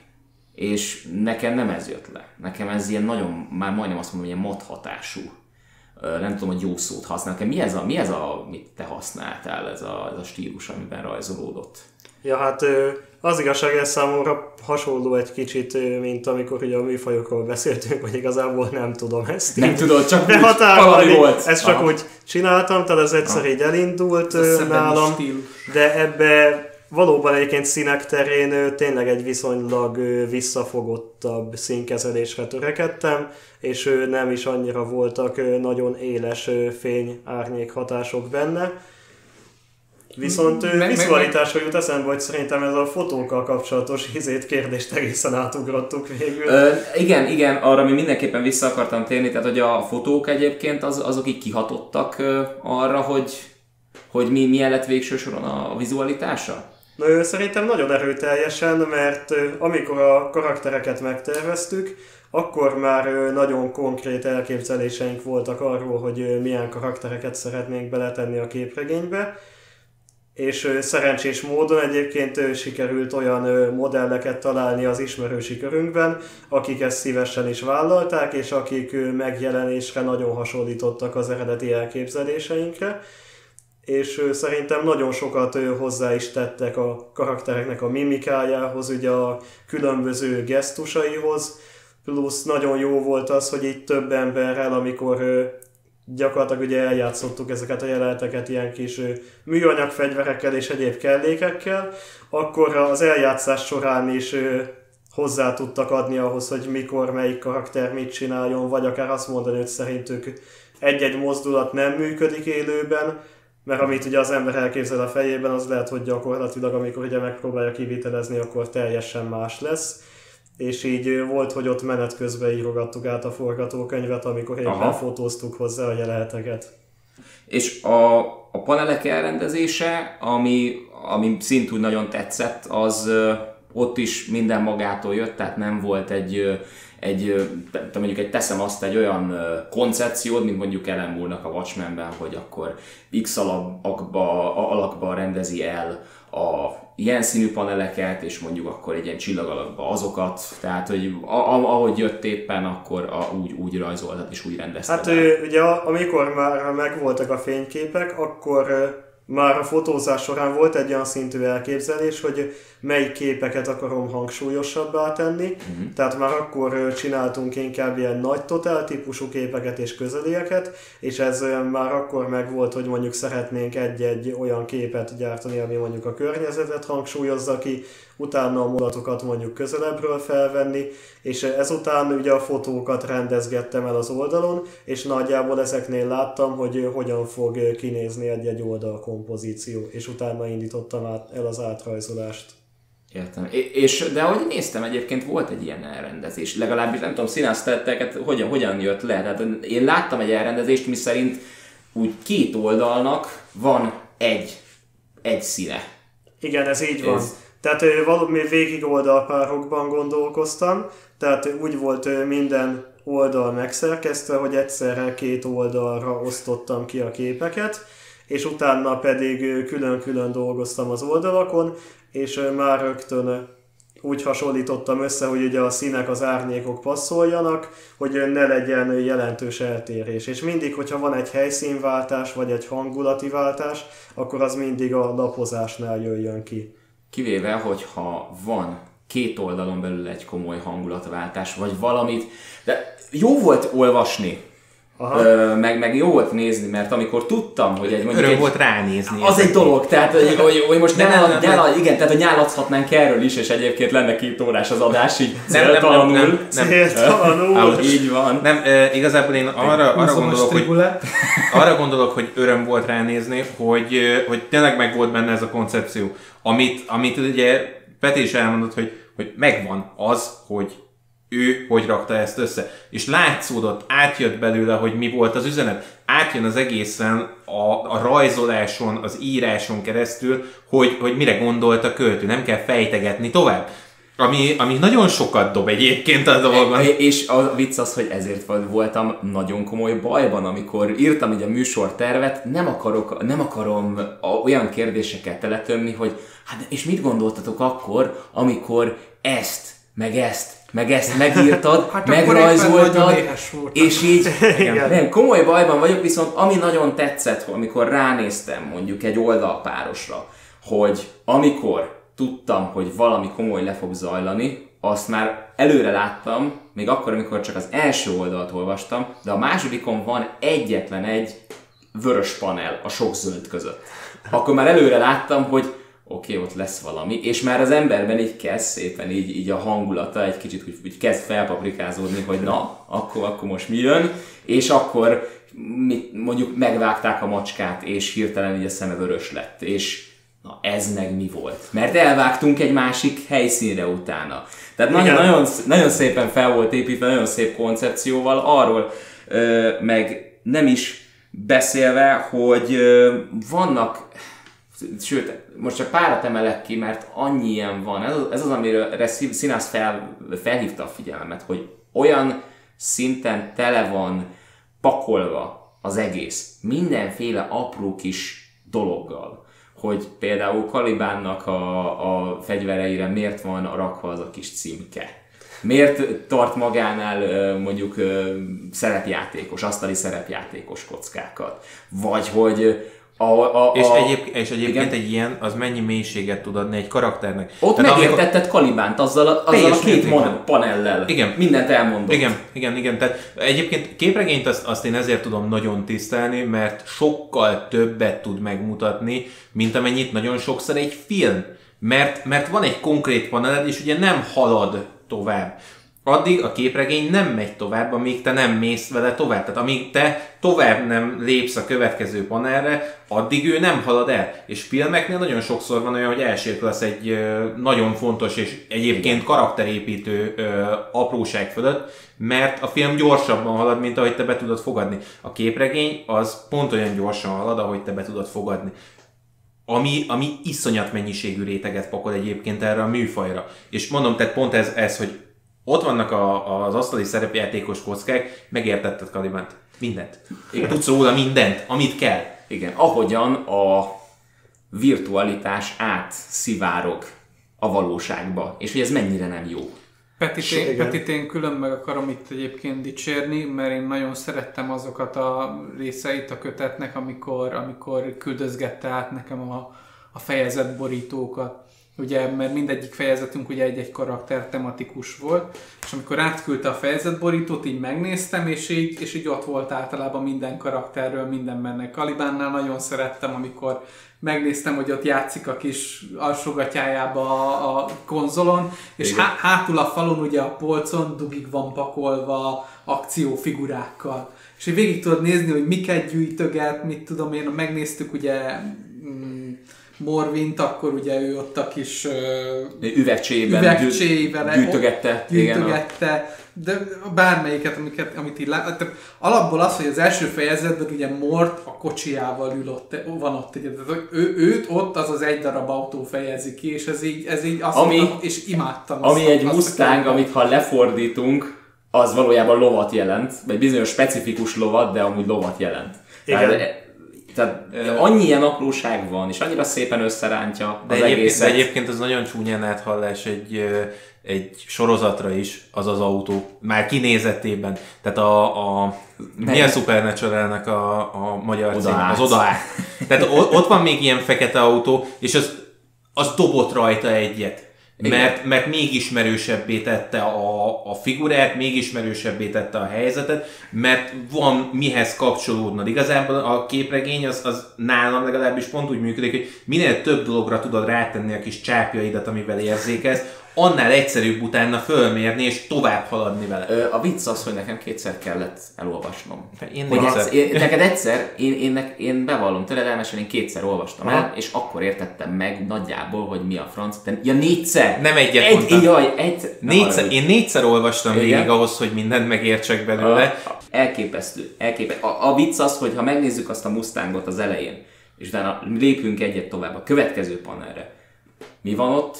És nekem nem ez jött le. Nekem ez ilyen nagyon, már majdnem azt mondom, ilyen mat hatású. Nem tudom, hogy jó szót használ. Nekem mi ez, a, mi ez a, mit te használtál, ez a, ez a stílus, amiben rajzolódott? Ja, hát az igazság, ez számomra hasonló egy kicsit, mint amikor ugye a műfajokról beszéltünk, hogy igazából nem tudom ezt. Nem tudod, csak úgy, behatárolni. valami volt. Ezt csak Aha. úgy csináltam, tehát ez egyszer így elindult Ez nálam, stílus. de ebbe valóban egyébként színek terén tényleg egy viszonylag ö, visszafogottabb színkezelésre törekedtem, és nem is annyira voltak nagyon éles ö, fény-árnyék hatások benne. Viszont ö, Meg- vizualitásról jut eszembe, hogy szerintem ez a fotókkal kapcsolatos izét kérdést egészen átugrottuk végül. Ö, igen, igen, arra mi mindenképpen vissza akartam térni, tehát hogy a fotók egyébként az, azok így kihatottak ö, arra, hogy, hogy mi, milyen lett végső soron a vizualitása? Na, ő szerintem nagyon erőteljesen, mert amikor a karaktereket megterveztük, akkor már nagyon konkrét elképzeléseink voltak arról, hogy milyen karaktereket szeretnénk beletenni a képregénybe, és szerencsés módon egyébként sikerült olyan modelleket találni az ismerősi körünkben, akik ezt szívesen is vállalták, és akik megjelenésre nagyon hasonlítottak az eredeti elképzeléseinkre és szerintem nagyon sokat hozzá is tettek a karaktereknek a mimikájához, ugye a különböző gesztusaihoz, plusz nagyon jó volt az, hogy így több emberrel, amikor gyakorlatilag ugye eljátszottuk ezeket a jeleneteket ilyen kis műanyag fegyverekkel és egyéb kellékekkel, akkor az eljátszás során is hozzá tudtak adni ahhoz, hogy mikor melyik karakter mit csináljon, vagy akár azt mondani, hogy szerintük egy-egy mozdulat nem működik élőben, mert amit ugye az ember elképzel a fejében, az lehet, hogy gyakorlatilag, amikor ugye megpróbálja kivitelezni, akkor teljesen más lesz. És így volt, hogy ott menet közben írogattuk át a forgatókönyvet, amikor éppen Aha. fotóztuk hozzá a jeleneteket. És a, a panelek elrendezése, ami, ami szintúgy nagyon tetszett, az ott is minden magától jött, tehát nem volt egy, egy te- mondjuk egy teszem azt egy olyan koncepciód, mint mondjuk Ellen Moore-nak a Watchmenben, hogy akkor X alakba, alakba rendezi el a ilyen színű paneleket, és mondjuk akkor egy ilyen csillag alakba azokat, tehát hogy a, a, ahogy jött éppen, akkor a, úgy, úgy rajzoltad és úgy rendezted Hát el. ugye amikor már megvoltak a fényképek, akkor már a fotózás során volt egy olyan szintű elképzelés, hogy melyik képeket akarom hangsúlyosabbá tenni. Uh-huh. Tehát már akkor csináltunk inkább ilyen nagy totál típusú képeket és közelieket, és ez már akkor megvolt, hogy mondjuk szeretnénk egy-egy olyan képet gyártani, ami mondjuk a környezetet hangsúlyozza ki, utána a mondatokat mondjuk közelebbről felvenni, és ezután ugye a fotókat rendezgettem el az oldalon, és nagyjából ezeknél láttam, hogy hogyan fog kinézni egy-egy oldal kompozíció, és utána indítottam át, el az átrajzolást. Értem. És, de ahogy néztem, egyébként volt egy ilyen elrendezés. Legalábbis nem tudom, színáztetteket hogyan, hogyan jött le. Tehát én láttam egy elrendezést, mi szerint úgy két oldalnak van egy, egy színe. Igen, ez így van. Ez... Tehát valami végig oldalpárokban gondolkoztam, tehát úgy volt minden oldal megszerkesztve, hogy egyszerre két oldalra osztottam ki a képeket, és utána pedig külön-külön dolgoztam az oldalakon, és már rögtön úgy hasonlítottam össze, hogy ugye a színek, az árnyékok passzoljanak, hogy ne legyen jelentős eltérés. És mindig, hogyha van egy helyszínváltás, vagy egy hangulati váltás, akkor az mindig a lapozásnál jöjjön ki. Kivéve, hogyha van két oldalon belül egy komoly hangulatváltás, vagy valamit, de jó volt olvasni, Ö, meg, meg jó volt nézni, mert amikor tudtam, hogy egy mondjuk Öröm egy, volt ránézni. Az egy dolog, tehát hogy, hogy, hogy most nem, nem, nem, nyála, igen, tehát hogy nyálathatnánk erről is, és egyébként lenne két órás az adás, így nem, céltalanul. Nem, nem, nem, céltalanul. így van. Nem, e, igazából én arra, arra gondolok, hogy, arra gondolok, hogy öröm volt ránézni, hogy, hogy tényleg meg volt benne ez a koncepció, amit, amit ugye Peti is elmondott, hogy, hogy megvan az, hogy ő hogy rakta ezt össze. És látszódott, átjött belőle, hogy mi volt az üzenet. Átjön az egészen a, a rajzoláson, az íráson keresztül, hogy, hogy mire gondolt a költő. Nem kell fejtegetni tovább. Ami, ami nagyon sokat dob egyébként a dolgon. És a vicc az, hogy ezért voltam nagyon komoly bajban, amikor írtam egy a műsortervet, nem, akarok, nem akarom olyan kérdéseket teletömni, hogy hát és mit gondoltatok akkor, amikor ezt, meg ezt, meg ezt megírtad, hát megrajzoltad, és így igen. nem, komoly bajban vagyok, viszont ami nagyon tetszett, amikor ránéztem mondjuk egy oldalpárosra, hogy amikor tudtam, hogy valami komoly le fog zajlani, azt már előre láttam, még akkor, amikor csak az első oldalt olvastam, de a másodikon van egyetlen egy vörös panel a sok zöld között. Akkor már előre láttam, hogy oké, okay, ott lesz valami, és már az emberben így kezd szépen így, így a hangulata egy kicsit úgy, úgy kezd felpaprikázódni, hogy na, akkor, akkor most mi jön, és akkor mit, mondjuk megvágták a macskát, és hirtelen így a szeme vörös lett, és na ez meg mi volt? Mert elvágtunk egy másik helyszínre utána. Tehát nagyon, nagyon, nagyon szépen fel volt építve, nagyon szép koncepcióval, arról ö, meg nem is beszélve, hogy ö, vannak sőt, most csak párat emelek ki, mert annyi ilyen van. Ez, ez az, amire Színász fel, felhívta a figyelmet, hogy olyan szinten tele van pakolva az egész, mindenféle apró kis dologgal, hogy például Kalibánnak a, a fegyvereire miért van rakva az a kis címke. Miért tart magánál mondjuk szerepjátékos, asztali szerepjátékos kockákat? Vagy hogy a, a, a, és, egyéb, és egyébként igen. egy ilyen, az mennyi mélységet tud adni egy karakternek. Ott Tehát megértetted amikor... Kalibánt azzal a, azzal a két mon- panellel. Igen. Mindent elmondott. Igen, igen, igen. Tehát egyébként képregényt azt, azt én ezért tudom nagyon tisztelni, mert sokkal többet tud megmutatni, mint amennyit nagyon sokszor egy film. Mert, mert van egy konkrét paneled, és ugye nem halad tovább addig a képregény nem megy tovább, amíg te nem mész vele tovább. Tehát amíg te tovább nem lépsz a következő panelre, addig ő nem halad el. És filmeknél nagyon sokszor van olyan, hogy elsértülesz egy nagyon fontos és egyébként karakterépítő apróság fölött, mert a film gyorsabban halad, mint ahogy te be tudod fogadni. A képregény az pont olyan gyorsan halad, ahogy te be tudod fogadni ami, ami iszonyat mennyiségű réteget pakol egyébként erre a műfajra. És mondom, tehát pont ez, ez hogy ott vannak a, az asztali szerepjátékos kockák, megértetted Kalibant. Mindent. Igen. Tudsz róla mindent, amit kell. Igen, ahogyan a virtualitás átszivárog a valóságba, és hogy ez mennyire nem jó. Petit én. Petit én külön meg akarom itt egyébként dicsérni, mert én nagyon szerettem azokat a részeit a kötetnek, amikor, amikor küldözgette át nekem a, a fejezetborítókat. Ugye, mert mindegyik fejezetünk ugye egy-egy karakter tematikus volt, és amikor átküldte a fejezetborítót, így megnéztem, és így, és így ott volt általában minden karakterről, minden benne. Kalibánnál nagyon szerettem, amikor megnéztem, hogy ott játszik a kis alsógatyájába a, a konzolon, és Igen. há, hátul a falon ugye a polcon dugig van pakolva akciófigurákkal. És így végig tudod nézni, hogy miket gyűjtöget, mit tudom én, megnéztük ugye mm, Morvint, akkor ugye ő ott a kis ö, Üvegcséjében üvegcsével gyűjtögette. igen, a- gyűjtögette, de bármelyiket, amiket, amit így lát, tehát alapból az, hogy az első fejezetben ugye Mort a kocsiával ül ott, van ott, ugye, tehát ő, őt ott az az egy darab autó fejezi ki, és ez így, ez így azt Ami- mondtam, és imádtam. azt Ami a- egy azt a Mustang, könyvet. amit ha lefordítunk, az valójában lovat jelent, vagy bizonyos specifikus lovat, de amúgy lovat jelent. Igen. Tehát, tehát annyi ilyen apróság van, és annyira szépen összerántja De az egyébként, de egészet. egyébként ez nagyon csúnyán áthallás egy, ö, egy sorozatra is, az az autó, már kinézetében. Tehát a, a mi a Supernatural-nek a, a magyar Oda cím? Az oda át. Tehát ott van még ilyen fekete autó, és az, az dobott rajta egyet. Mert, mert még ismerősebbé tette a, a figurát, még ismerősebbé tette a helyzetet, mert van mihez kapcsolódnod. Igazából a képregény az, az nálam legalábbis pont úgy működik, hogy minél több dologra tudod rátenni a kis csápjaidat, amivel érzékelsz, annál egyszerűbb utána fölmérni és tovább haladni vele. A vicc az, hogy nekem kétszer kellett elolvasnom. Én Hogy négyszer. ez, én, neked egyszer, én, én, én bevallom töredelmesen, én kétszer olvastam el, és akkor értettem meg nagyjából, hogy mi a franc. De, ja, négyszer! Nem egyet egy, mondtam. Jaj, egy, Négyszer, én négyszer olvastam Igen? végig ahhoz, hogy mindent megértsek belőle. Elképesztő. elképesztő. A, a vicc az, hogy ha megnézzük azt a Mustangot az elején, és utána lépünk egyet tovább a következő panelre, mi van ott?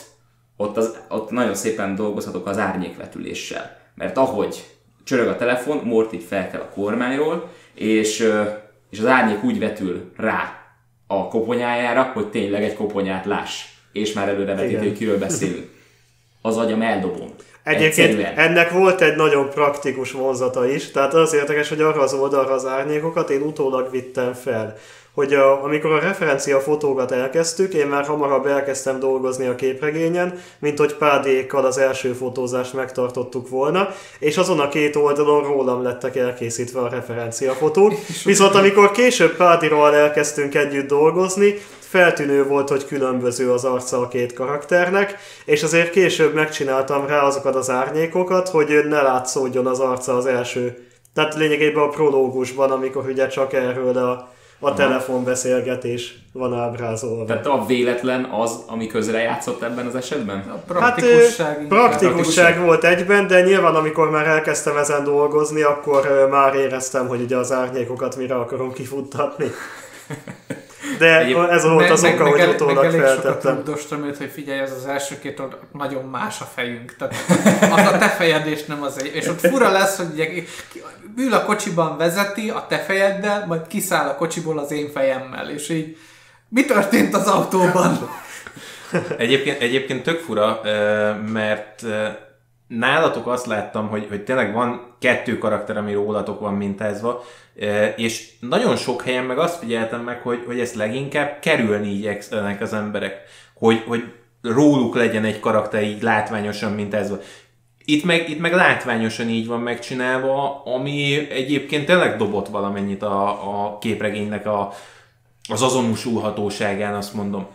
Ott, az, ott nagyon szépen dolgozhatok az árnyékvetüléssel. Mert ahogy csörög a telefon, Mort így felkel a kormányról, és, és az árnyék úgy vetül rá a koponyájára, hogy tényleg egy koponyát láss. És már előre vetíti, Igen. hogy kiről beszélünk. Az agyam eldobom. Egyébként Egyszerűen. ennek volt egy nagyon praktikus vonzata is, tehát az érdekes, hogy arra az oldalra az árnyékokat én utólag vittem fel. Hogy a, amikor a referencia fotókat elkezdtük, én már hamarabb elkezdtem dolgozni a képregényen, mint hogy pádékkal az első fotózást megtartottuk volna, és azon a két oldalon rólam lettek elkészítve a referencia fotók. Viszont amikor később Pádiról elkezdtünk együtt dolgozni, feltűnő volt, hogy különböző az arca a két karakternek, és azért később megcsináltam rá azokat az árnyékokat, hogy ne látszódjon az arca az első. Tehát lényegében a prológusban, amikor ugye csak erről a, a telefonbeszélgetés van ábrázolva. Tehát a véletlen az, ami közre játszott ebben az esetben? A Hát praktikusság. inkább. praktikusság volt egyben, de nyilván amikor már elkezdtem ezen dolgozni, akkor már éreztem, hogy ugye az árnyékokat mire akarom kifuttatni. De Egyéb- ez volt az oka, hogy utólag feltettem. rugdostam őt, hogy figyelj, ez az első két oldal nagyon más a fejünk. Tehát az a te fejed, és nem az egy. És ott fura lesz, hogy ugye ül a kocsiban vezeti a te fejeddel, majd kiszáll a kocsiból az én fejemmel, és így mi történt az autóban? Egyébként, egyébként tök fura, mert nálatok azt láttam, hogy, hogy tényleg van kettő karakter, ami rólatok van mintázva, ö, és nagyon sok helyen meg azt figyeltem meg, hogy, hogy ezt leginkább kerülni igyekszenek az emberek, hogy, hogy róluk legyen egy karakter így látványosan mintázva. Itt meg, itt meg látványosan így van megcsinálva, ami egyébként tényleg dobott valamennyit a, a képregénynek a, az azonosulhatóságán, azt mondom.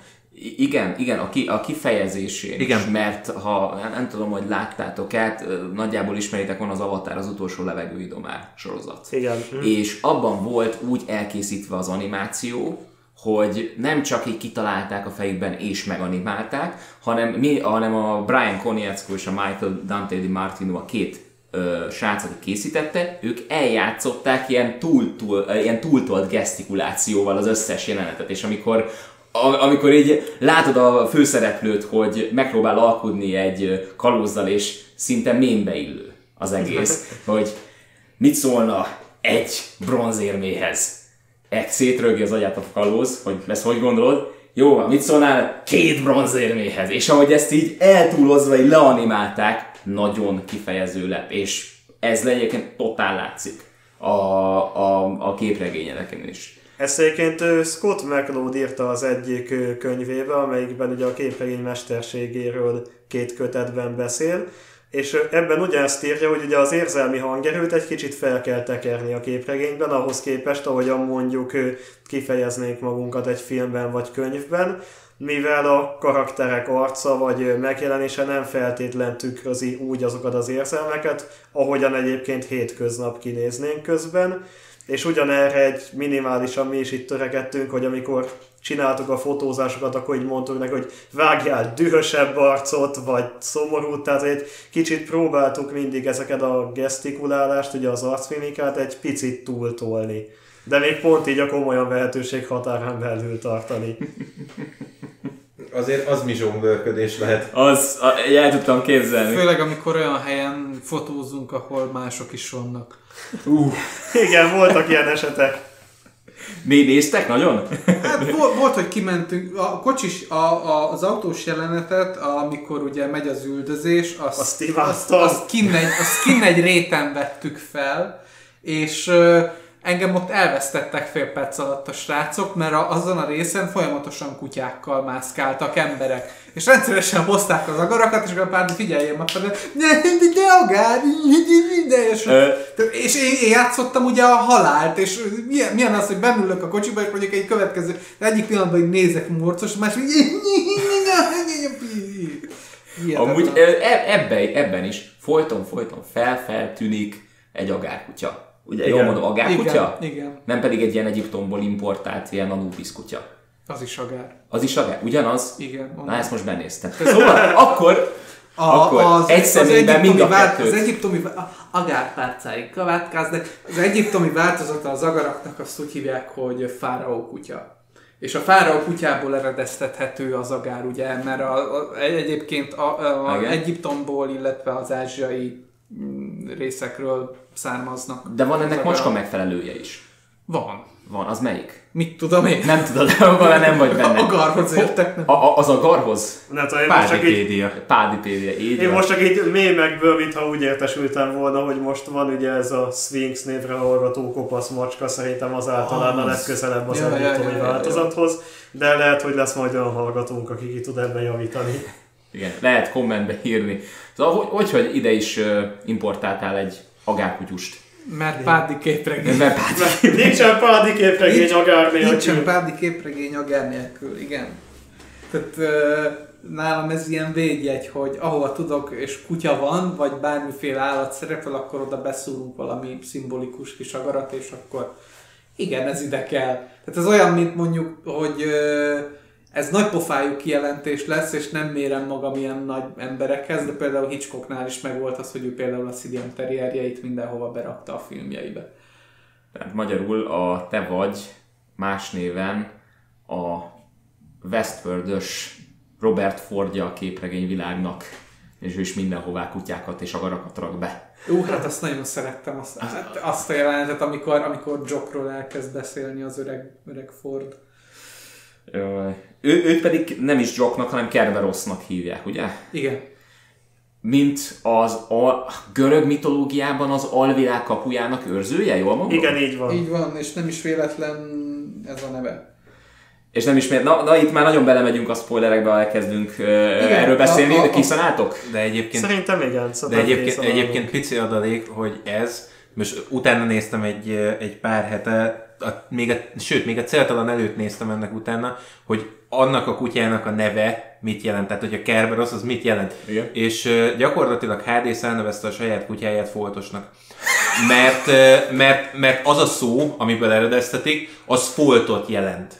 Igen, igen, a, ki, a kifejezésén Igen. is, mert ha nem tudom, hogy láttátok át, nagyjából ismeritek, van az Avatar az utolsó levegőidomár sorozat. Igen. És abban volt úgy elkészítve az animáció, hogy nem csak így kitalálták a fejükben és meganimálták, hanem, mi, hanem a Brian Konietzko és a Michael Dante Di Martino a két ö, srác, aki készítette, ők eljátszották ilyen, túl, túl, ilyen túltolt gesztikulációval az összes jelenetet, és amikor amikor így látod a főszereplőt, hogy megpróbál alkudni egy kalózzal, és szinte mémbe illő az egész, hogy mit szólna egy bronzérméhez? Egy szétrögi az agyát a kalóz, hogy ezt hogy gondolod? Jó, van, mit szólnál két bronzérméhez? És ahogy ezt így eltúlozva így leanimálták, nagyon kifejező lett, és ez egyébként totál látszik a, a, a képregényeken is. Ezt egyébként Scott McLeod írta az egyik könyvébe, amelyikben ugye a képregény mesterségéről két kötetben beszél, és ebben ugyanezt írja, hogy ugye az érzelmi hangerőt egy kicsit fel kell tekerni a képregényben, ahhoz képest, ahogyan mondjuk kifejeznénk magunkat egy filmben vagy könyvben, mivel a karakterek arca vagy megjelenése nem feltétlen tükrözi úgy azokat az érzelmeket, ahogyan egyébként hétköznap kinéznénk közben, és ugyanerre egy minimálisan mi is itt törekedtünk, hogy amikor csináltuk a fotózásokat, akkor így mondtuk neki, hogy vágjál dühösebb arcot, vagy szomorú, tehát egy kicsit próbáltuk mindig ezeket a gesztikulálást, ugye az arcmimikát egy picit túltolni. De még pont így a komolyan vehetőség határán belül tartani. Azért az mi zsonglőrködés lehet. Az, a, el tudtam képzelni. Főleg amikor olyan helyen fotózunk, ahol mások is vannak. Igen, voltak ilyen esetek. Mi néztek nagyon? Hát volt, volt, hogy kimentünk, a kocsis, a, a, az autós jelenetet, amikor ugye megy az üldözés, azt, Azt azt, azt, kinn egy, azt kinn egy réten vettük fel, és engem ott elvesztettek fél perc alatt a srácok, mert a, azon a részen folyamatosan kutyákkal mászkáltak emberek. És rendszeresen hozták az agarakat, és akkor a pár figyeljem a fel, ne, de, de agár, de, és, és én, én, játszottam ugye a halált, és milyen, milyen az, hogy bennülök a kocsiba, és mondjuk egy következő, egyik pillanatban így nézek morcos, más így, Hihetetlen. Amúgy e- ebben, ebben is folyton, folyton fel-feltűnik egy agárkutya. Ugye jól Igen. mondom, agárkutya? Igen, igen. Nem pedig egy ilyen Egyiptomból importált ilyen Anubis kutya. Az is agár. Az is agár? Ugyanaz? Igen. Na ezt most benéztem. Szóval akkor, A, akkor egy személyben mind a vál- kettőt. Az egyiptomi agárpárcáig következnek. Az egyiptomi változata az agaraknak azt úgy hívják, hogy fáraó kutya. És a fáraó kutyából eredeztethető az agár, ugye, mert a, a, egyébként a, a. Egyiptomból, illetve az ázsiai mm, részekről származnak. De van ennek macska megfelelője is. Van. Van, az melyik? Mit tudom én? Nem tudod, vele nem vagy benne. Agarhoz értek. nem? A, a, az agarhoz? Nem tudom, én most csak így, Pádipédia. Így én van. most csak így mémekből, mintha úgy értesültem volna, hogy most van ugye ez a Sphinx névre hallgató kopasz macska, szerintem az általán a Az. legközelebb az Ja, ja, egyiptomi ja, változathoz, de lehet, hogy lesz majd olyan hallgatónk, aki ki tud ebben javítani. Igen, lehet kommentbe írni. Szóval hogy, hogy, hogy ide is importáltál egy agárkutyust? Mert Pádi képregény. Mert Pádi... Nincsen pádi képregény Nincs- agár Nincsen nélkül. Pádi képregény agár nélkül, igen. Tehát nálam ez ilyen védjegy, hogy ahova tudok és kutya van, vagy bármiféle állat szerepel, akkor oda beszúrunk valami szimbolikus kis agarat, és akkor igen, ez ide kell. Tehát ez olyan, mint mondjuk, hogy ö, ez nagy pofájú kijelentés lesz, és nem mérem magam ilyen nagy emberekhez, de például Hitchcocknál is megvolt az, hogy ő például a Sidian terrierjeit mindenhova berakta a filmjeibe. Tehát magyarul a te vagy más néven a Westworld-ös Robert Fordja a képregényvilágnak, és ő is mindenhová kutyákat és agarakat rak be. Ú, hát azt nagyon szerettem, azt, hát azt a jelenetet, amikor, amikor Jockról elkezd beszélni az öreg, öreg Ford. Ö, ő, őt pedig nem is Jocknak, hanem Kerberosznak hívják, ugye? Igen. Mint az a görög mitológiában az alvilág kapujának őrzője, jól mondom? Igen, így van. Így van, és nem is véletlen ez a neve. És nem ismét, na, na itt már nagyon belemegyünk a spoilerekbe, ha elkezdünk ö, erről beszélni, a- a- de a- készen álltok? De egyébként Szerintem igen. De Szóval egyébként, készen egyébként állunk. pici adalék, hogy ez, most utána néztem egy, egy pár hete, a, még a, sőt, még a céltalan előtt néztem ennek utána, hogy annak a kutyának a neve mit jelent, tehát hogy a Kerberos az mit jelent. Igen. És ö, gyakorlatilag HD elnevezte a saját kutyáját foltosnak. Mert, mert, mert az a szó, amiből eredeztetik, az foltot jelent.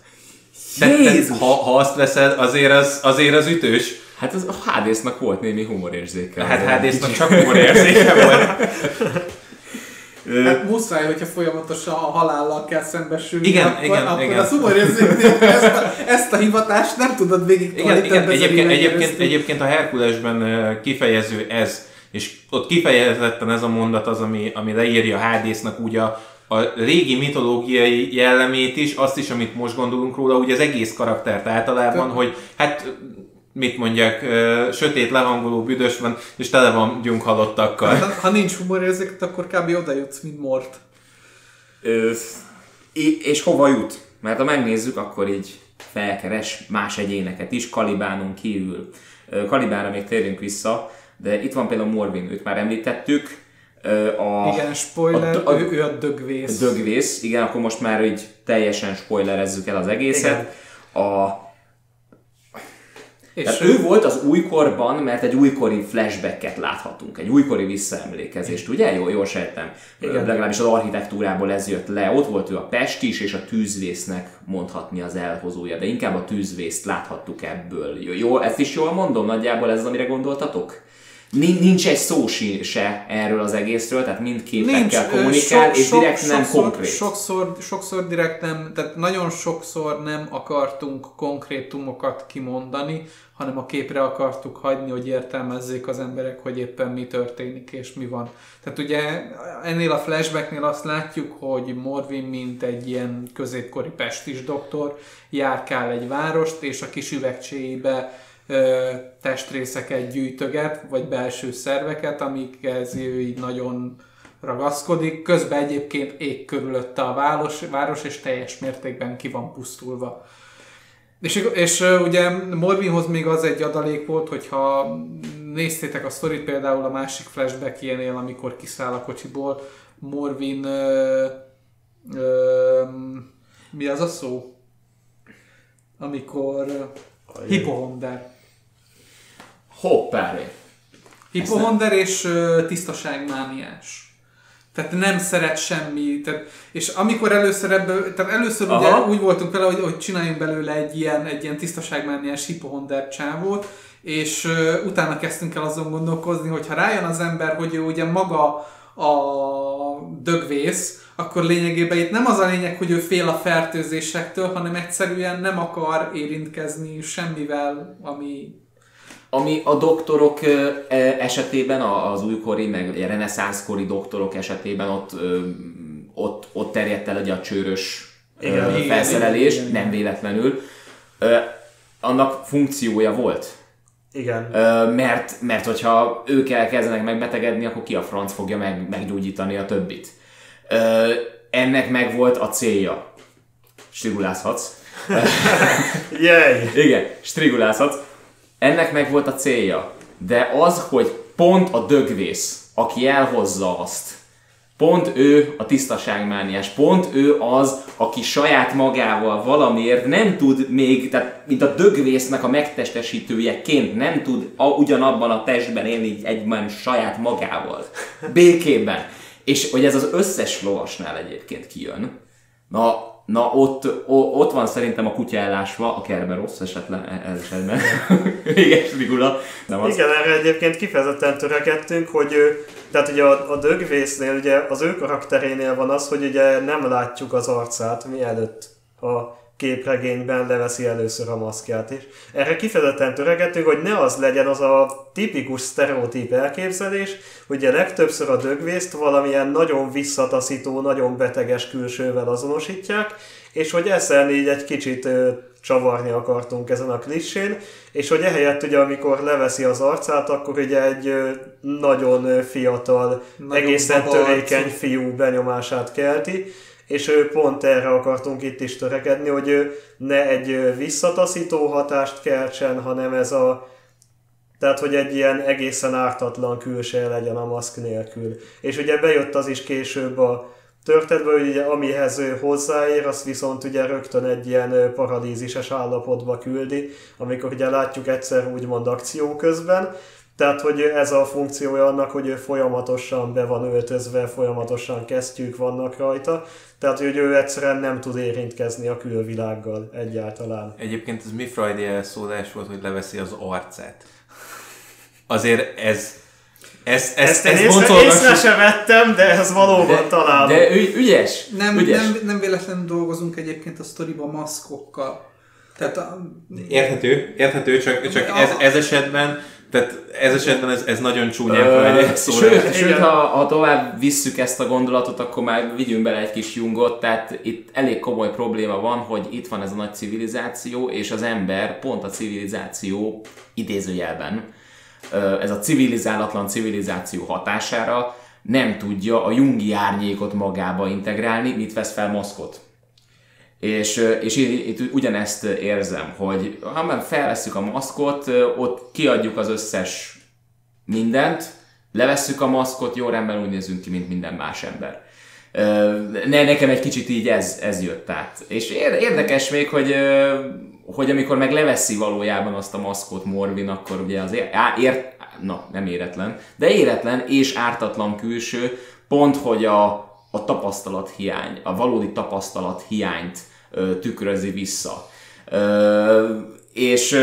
Tehát, ha, ha azt veszed, azért az, azért az ütős. Hát az a Hádésznak volt némi humorérzéke. Hát. HD-sznak csak humor érzéke volt. Hát muszáj, hogyha folyamatosan a halállal kell szembesülni, Igen, akkor, igen, akkor igen. a szumorérzéknél ezt a, ezt a hivatást nem tudod végig Igen, igen egyébként, egyébként, egyébként a Herkulesben kifejező ez, és ott kifejezetten ez a mondat az, ami, ami leírja Hádésznak úgy a, a régi mitológiai jellemét is, azt is, amit most gondolunk róla, úgy az egész karaktert általában, Tö- hogy hát mit mondjak, ö, sötét, lehangoló, büdös van, és tele van gyunkhalottakkal. Ha, ha nincs humorérzéket, akkor kb. oda jutsz, mint Mort. Ö, és hova jut? Mert ha megnézzük, akkor így felkeres más egyéneket is, Kalibánon kívül. Ö, Kalibánra még térjünk vissza, de itt van például Morvin, őt már említettük. A, Igen, spoiler, a- a- ő, ő a dögvész. Dögvész, igen, akkor most már így teljesen spoilerezzük el az egészet. A, és tehát ő, ő volt az újkorban, mert egy újkori flashbacket láthatunk, egy újkori visszaemlékezést, ugye? Jó, jól sejtem. Igen. Legalábbis az architektúrából ez jött le. Ott volt ő a pestis és a tűzvésznek mondhatni az elhozója, de inkább a tűzvészt láthattuk ebből. Jó ezt is jól mondom nagyjából, ez az, amire gondoltatok? Nin- Nincs egy szó se erről az egészről, tehát mind képekkel kommunikál, sok- és sok- direkt nem sokszor, konkrét. Sokszor, sokszor direkt nem, tehát nagyon sokszor nem akartunk konkrétumokat kimondani, hanem a képre akartuk hagyni, hogy értelmezzék az emberek, hogy éppen mi történik és mi van. Tehát ugye ennél a flashbacknél azt látjuk, hogy Morvin, mint egy ilyen középkori pestis doktor, járkál egy várost, és a kis üvegcséjébe ö, testrészeket gyűjtöget, vagy belső szerveket, amikhez ő így nagyon ragaszkodik. Közben egyébként ég körülötte a város, város és teljes mértékben ki van pusztulva. És, és ugye Morvinhoz még az egy adalék volt, hogyha néztétek a sztorit például a másik flashback ilyenél, amikor kiszáll a kocsiból, Morvin ö, ö, mi az a szó? Amikor ö, hipohonder. Hoppáré. Hipohonder és ö, tisztaságmániás. Tehát nem szeret semmi. Tehát, és amikor először ebből, tehát először ugye úgy voltunk vele, hogy, hogy csináljunk belőle egy ilyen, egy ilyen tisztaságmániás hipohonder csávót, és ö, utána kezdtünk el azon gondolkozni, hogy ha rájön az ember, hogy ő ugye maga a dögvész, akkor lényegében itt nem az a lényeg, hogy ő fél a fertőzésektől, hanem egyszerűen nem akar érintkezni semmivel, ami Ami a doktorok e, esetében, a- az újkori, meg ugye reneszánszkori doktorok esetében ott, ott, ott terjedt el ugye a csőrös Igen, felszerelés, igen, igen. nem véletlenül. Annak funkciója volt. Igen. Mert, mert hogyha ők elkezdenek megbetegedni, akkor ki a franc fogja meg, meggyógyítani a többit. Ennek meg volt a célja. Strigulázhatsz. Jej! Igen, strigulázhatsz. Ennek meg volt a célja. De az, hogy pont a dögvész, aki elhozza azt, pont ő a tisztaságmániás, pont ő az, aki saját magával valamiért nem tud még, tehát mint a dögvésznek a megtestesítőjeként nem tud a, ugyanabban a testben élni egyben saját magával. Békében. És hogy ez az összes lovasnál egyébként kijön, Na, na ott, o, ott van szerintem a kutya ellásva, a Kerberos esetlen, esetben. Igen, Rigula. Nem az. Igen, erre egyébként kifejezetten törekedtünk, hogy ő, tehát ugye a, a dögvésznél, ugye az ő karakterénél van az, hogy ugye nem látjuk az arcát, mielőtt a képregényben leveszi először a maszkját is. Erre kifejezetten törekedtünk, hogy ne az legyen az a tipikus sztereotíp elképzelés, hogy ugye legtöbbször a dögvészt valamilyen nagyon visszataszító, nagyon beteges külsővel azonosítják, és hogy ezzel így egy kicsit csavarni akartunk ezen a klissén, és hogy ehelyett ugye amikor leveszi az arcát, akkor ugye egy nagyon fiatal, Nagyon egészen baba arcú. törékeny fiú benyomását kelti, és ő pont erre akartunk itt is törekedni, hogy ő ne egy visszataszító hatást keltsen, hanem ez a tehát, hogy egy ilyen egészen ártatlan külseje legyen a maszk nélkül. És ugye bejött az is később a történetbe, hogy ugye amihez ő hozzáér, azt viszont ugye rögtön egy ilyen paralízises állapotba küldi, amikor ugye látjuk egyszer úgymond akció közben, tehát, hogy ez a funkciója annak, hogy ő folyamatosan be van öltözve, folyamatosan kesztyűk vannak rajta, tehát, hogy ő egyszerűen nem tud érintkezni a külvilággal egyáltalán. Egyébként ez mi Friday elszólás volt, hogy leveszi az arcát. Azért ez... Ez, ez, Ezt én ez észre, észre sem vettem, de ez valóban De, találom. de ügy, ügyes, Nem, ügyes. nem, nem véletlenül dolgozunk egyébként a sztoriban maszkokkal. Tehát a, Érthető, érthető, csak, csak ez, ez esetben Tehát ez esetben ez, ez nagyon csúnyán Ö, fel Sőt, sőt ha, ha tovább visszük ezt a gondolatot, akkor már vigyünk bele egy kis jungot, tehát itt elég komoly probléma van, hogy itt van ez a nagy civilizáció, és az ember pont a civilizáció idézőjelben, ez a civilizálatlan civilizáció hatására nem tudja a jungi árnyékot magába integrálni, mit vesz fel maszkot. És, és itt, itt ugyanezt érzem, hogy ha már felveszük a maszkot, ott kiadjuk az összes mindent, levesszük a maszkot, jó rendben úgy nézünk ki, mint minden más ember. Ne, nekem egy kicsit így ez, ez jött át. És ér- érdekes még, hogy, hogy amikor meg leveszi valójában azt a maszkot Morvin, akkor ugye az ér, na, nem éretlen, de éretlen és ártatlan külső, pont, hogy a, a tapasztalat hiány, a valódi tapasztalat hiányt tükrözi vissza. És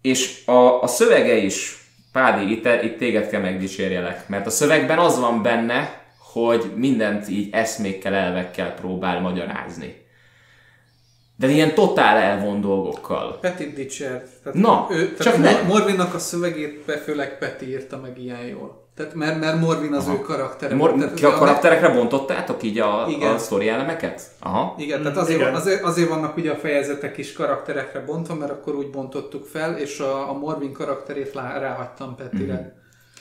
és a, a szövege is, Pádi, itt, itt téged kell megdicsérjelek, mert a szövegben az van benne, hogy mindent így eszmékkel, elvekkel próbál magyarázni. De ilyen totál elvon dolgokkal. Petit dicsért. Tehát Na, ő, csak ne. Morvinnak a szövegét főleg Peti írta meg ilyen jól. Tehát mert, mert Morvin az ő karaktere. Mor- Tehát ki a karakterekre bontottátok így a, Igen. a sztori elemeket? Aha. Igen, tehát azért, igen. azért, azért vannak ugye a fejezetek is karakterekre bontva, mert akkor úgy bontottuk fel, és a, a Morvin karakterét lá, ráhagytam Petire. Mhm.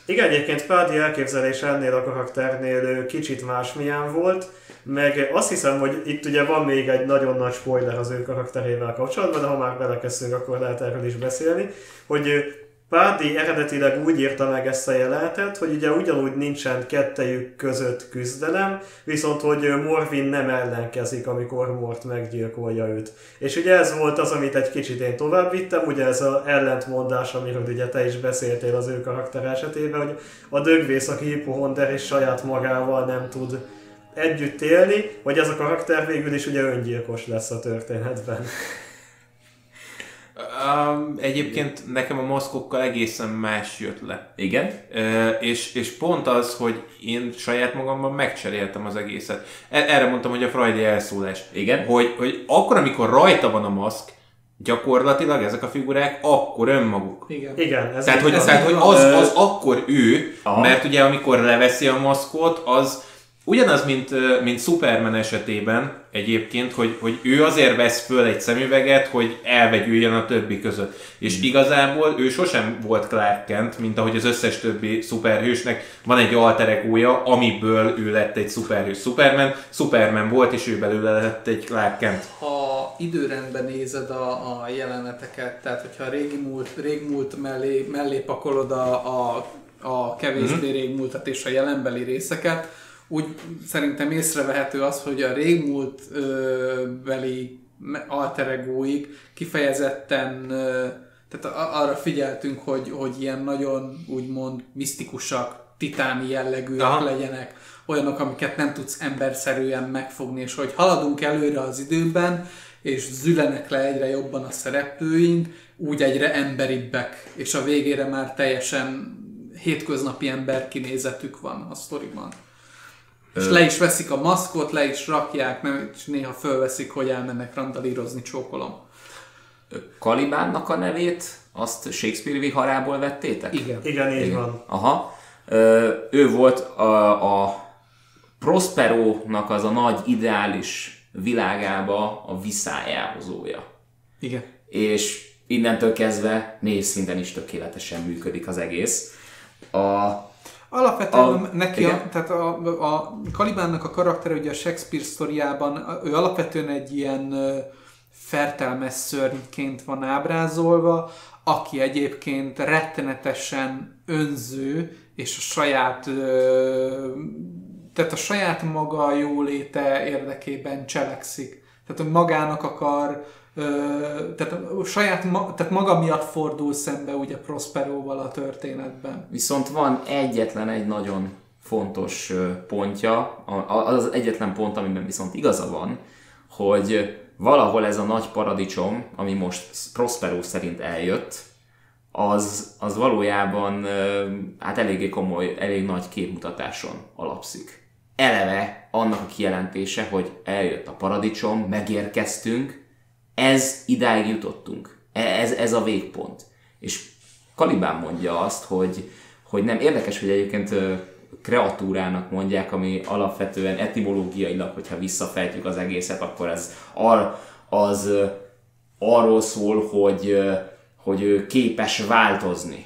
Igen, egyébként Pádi elképzelés ennél a karakternél kicsit másmilyen volt, meg azt hiszem, hogy itt ugye van még egy nagyon nagy spoiler az ő karakterével kapcsolatban, de ha már belekezdünk, akkor lehet erről is beszélni, hogy Pádi eredetileg úgy írta meg ezt a jelenetet, hogy ugye ugyanúgy nincsen kettejük között küzdelem, viszont hogy Morvin nem ellenkezik, amikor Mort meggyilkolja őt. És ugye ez volt az, amit egy kicsit én tovább vittem, ugye ez az ellentmondás, amiről ugye te is beszéltél az ő karakter esetében, hogy a dögvész, aki hipohonder és saját magával nem tud együtt élni, hogy ez a karakter végül is ugye öngyilkos lesz a történetben. Um, egyébként nekem a maszkokkal egészen más jött le. Igen? Ö, és, és pont az, hogy én saját magamban megcseréltem az egészet. E- Erre mondtam, hogy a Freudi elszólás. Igen. Hogy, hogy akkor, amikor rajta van a maszk, gyakorlatilag ezek a figurák akkor önmaguk. Igen. Igen, ez Tehát, hogy, van. tehát, hogy az, az akkor ő, Aha. mert ugye amikor leveszi a maszkot, az ugyanaz, mint, mint Superman esetében egyébként, hogy, hogy ő azért vesz föl egy szemüveget, hogy elvegyüljön a többi között. És igazából ő sosem volt Clark Kent, mint ahogy az összes többi szuperhősnek van egy alter egója, amiből ő lett egy szuperhős. Superman, Superman volt, és ő belőle lett egy Clark Kent. Ha időrendben nézed a, a jeleneteket, tehát hogyha a régi múlt, régmúlt mellé, mellé pakolod a, a, a kevésbé mm-hmm. régmúltat és a jelenbeli részeket, úgy szerintem észrevehető az, hogy a régmúlt ö, beli me- alter egóig kifejezetten ö, tehát arra figyeltünk, hogy, hogy ilyen nagyon úgymond misztikusak, titáni jellegűek Aha. legyenek, olyanok, amiket nem tudsz emberszerűen megfogni, és hogy haladunk előre az időben, és zülenek le egyre jobban a szereplőink, úgy egyre emberibbek, és a végére már teljesen hétköznapi ember kinézetük van a sztoriban. És le is veszik a maszkot, le is rakják, nem, és néha fölveszik, hogy elmennek randalírozni, csókolom. Kalibánnak a nevét, azt Shakespeare viharából vettétek? Igen. Igen, így Igen. van. Aha. Ö, ő volt a, a Prosperónak az a nagy ideális világába a viszályáhozója. Igen. És innentől kezdve névszinten is tökéletesen működik az egész. A, Alapvetően A- neki, igen. a, tehát a, a Kalibánnak a karaktere ugye a Shakespeare sztoriában, ő alapvetően egy ilyen fertelmes szörnyként van ábrázolva, aki egyébként rettenetesen önző, és a saját tehát a saját maga jóléte érdekében cselekszik. Tehát, hogy magának akar, tehát, saját, ma, tehát maga miatt fordul szembe ugye Prosperóval a történetben. viszont van egyetlen egy nagyon fontos pontja, az az egyetlen pont, amiben viszont igaza van, hogy valahol ez a nagy paradicsom, ami most Prospero szerint eljött, az, az valójában hát eléggé komoly, elég nagy képmutatáson alapszik. Eleve annak a kijelentése, hogy eljött a paradicsom, megérkeztünk, ez idáig jutottunk. E- Ez, ez a végpont. És Kalibán mondja azt, hogy, hogy nem érdekes, hogy egyébként kreatúrának mondják, ami alapvetően etimológiailag, hogyha visszafejtjük az egészet, akkor ez ar, az arról szól, hogy, hogy ő képes változni.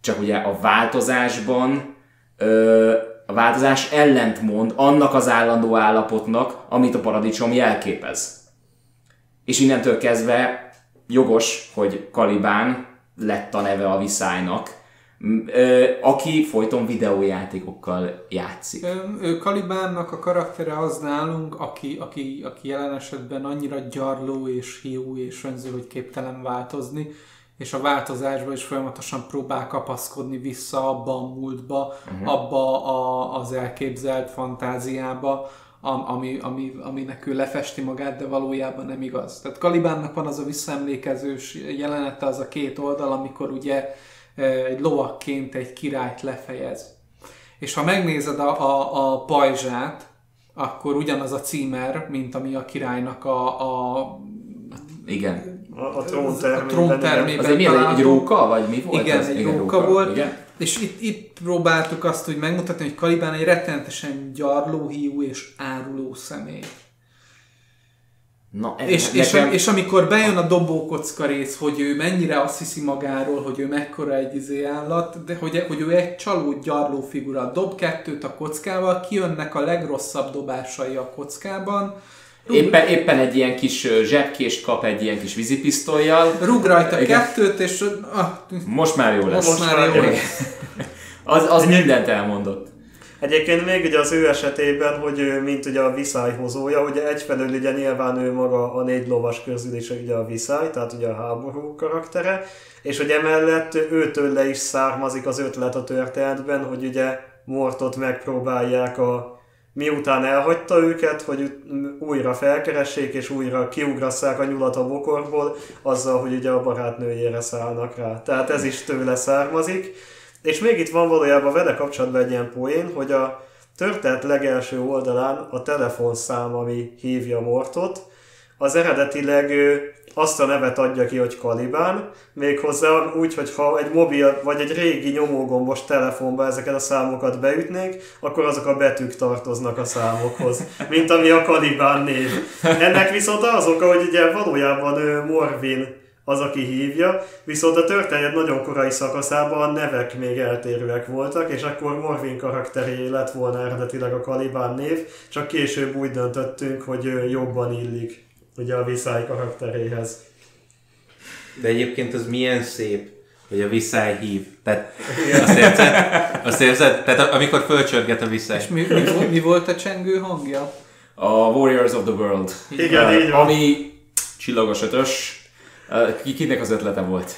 Csak ugye a változásban a változás ellentmond annak az állandó állapotnak, amit a paradicsom jelképez. És innentől kezdve jogos, hogy Kalibán lett a neve a viszálynak, aki folyton videójátékokkal játszik. Ő Kalibánnak a karaktere az nálunk, aki, aki, aki jelen esetben annyira gyarló és hiú és önző, hogy képtelen változni, és a változásba is folyamatosan próbál kapaszkodni vissza abba a múltba, uh-huh. abba a, az elképzelt fantáziába, ami, ami, aminek ő lefesti magát, de valójában nem igaz. Tehát Kalibánnak van az a visszaemlékezős jelenete, az a két oldal, amikor ugye eh, egy lovakként egy királyt lefejez. És ha megnézed a, a, a pajzsát, akkor ugyanaz a címer, mint ami a királynak a, a, Igen. A, a a tróntermében. tróntermében Az egy, milyen, egy róka, vagy mi volt? Igen, az? egy róka volt. Igen. És itt, itt próbáltuk azt, hogy megmutatni, hogy Kalibán egy rettenetesen gyarló, hiú és áruló személy. Na, ez És, és, nekem... és amikor bejön a dobókocka rész, hogy ő mennyire azt hiszi magáról, hogy ő mekkora egy izé állat, de hogy, hogy ő egy csaló gyarló figura. Dob kettőt a kockával, kijönnek a legrosszabb dobásai a kockában, Éppen, éppen egy ilyen kis zsebkést kap egy ilyen kis vízipisztolyjal. rúg rajta Igen. kettőt, és ah, Most már jó lesz. most már jó lesz. Az, az mindent elmondott. Egyébként még ugye az ő esetében, hogy ő, mint ugye a viszályhozója, ugye egyfelől ugye nyilván ő maga a négy lovas közül is ugye a viszály, tehát ugye a háború karaktere, és hogy emellett őtől le is származik az ötlet a történetben, hogy ugye Mortot megpróbálják a miután elhagyta őket, hogy újra felkeressék és újra kiugrasszák a nyulat a bokorból, azzal, hogy ugye a barátnőjére szállnak rá. Tehát ez is tőle származik. És még itt van valójában vele kapcsolatban egy ilyen poén, hogy a történet legelső oldalán a telefonszám, ami hívja Mortot, az eredetileg ö, azt a nevet adja ki, hogy Kalibán, méghozzá úgy, hogy ha egy mobil vagy egy régi nyomógombos telefonba ezeket a számokat beütnénk, akkor azok a betűk tartoznak a számokhoz, mint ami a Kalibán név. Ennek viszont az oka, hogy ugye valójában ő Morvin az, aki hívja, viszont a történet nagyon korai szakaszában a nevek még eltérőek voltak, és akkor Morvin karakteré lett volna eredetileg a Kalibán név, csak később úgy döntöttünk, hogy jobban illik ugye a Viszály karakteréhez. De egyébként az milyen szép, hogy a viszály hív. Tehát azt érzed? Azt érzed? Tehát amikor fölcsörget a viszály. És mi, mi, mi volt a csengő hangja? A Warriors of the World. Igen, Uh, így van. Ami csillagos ötös. Uh, ki- kinek az ötlete volt?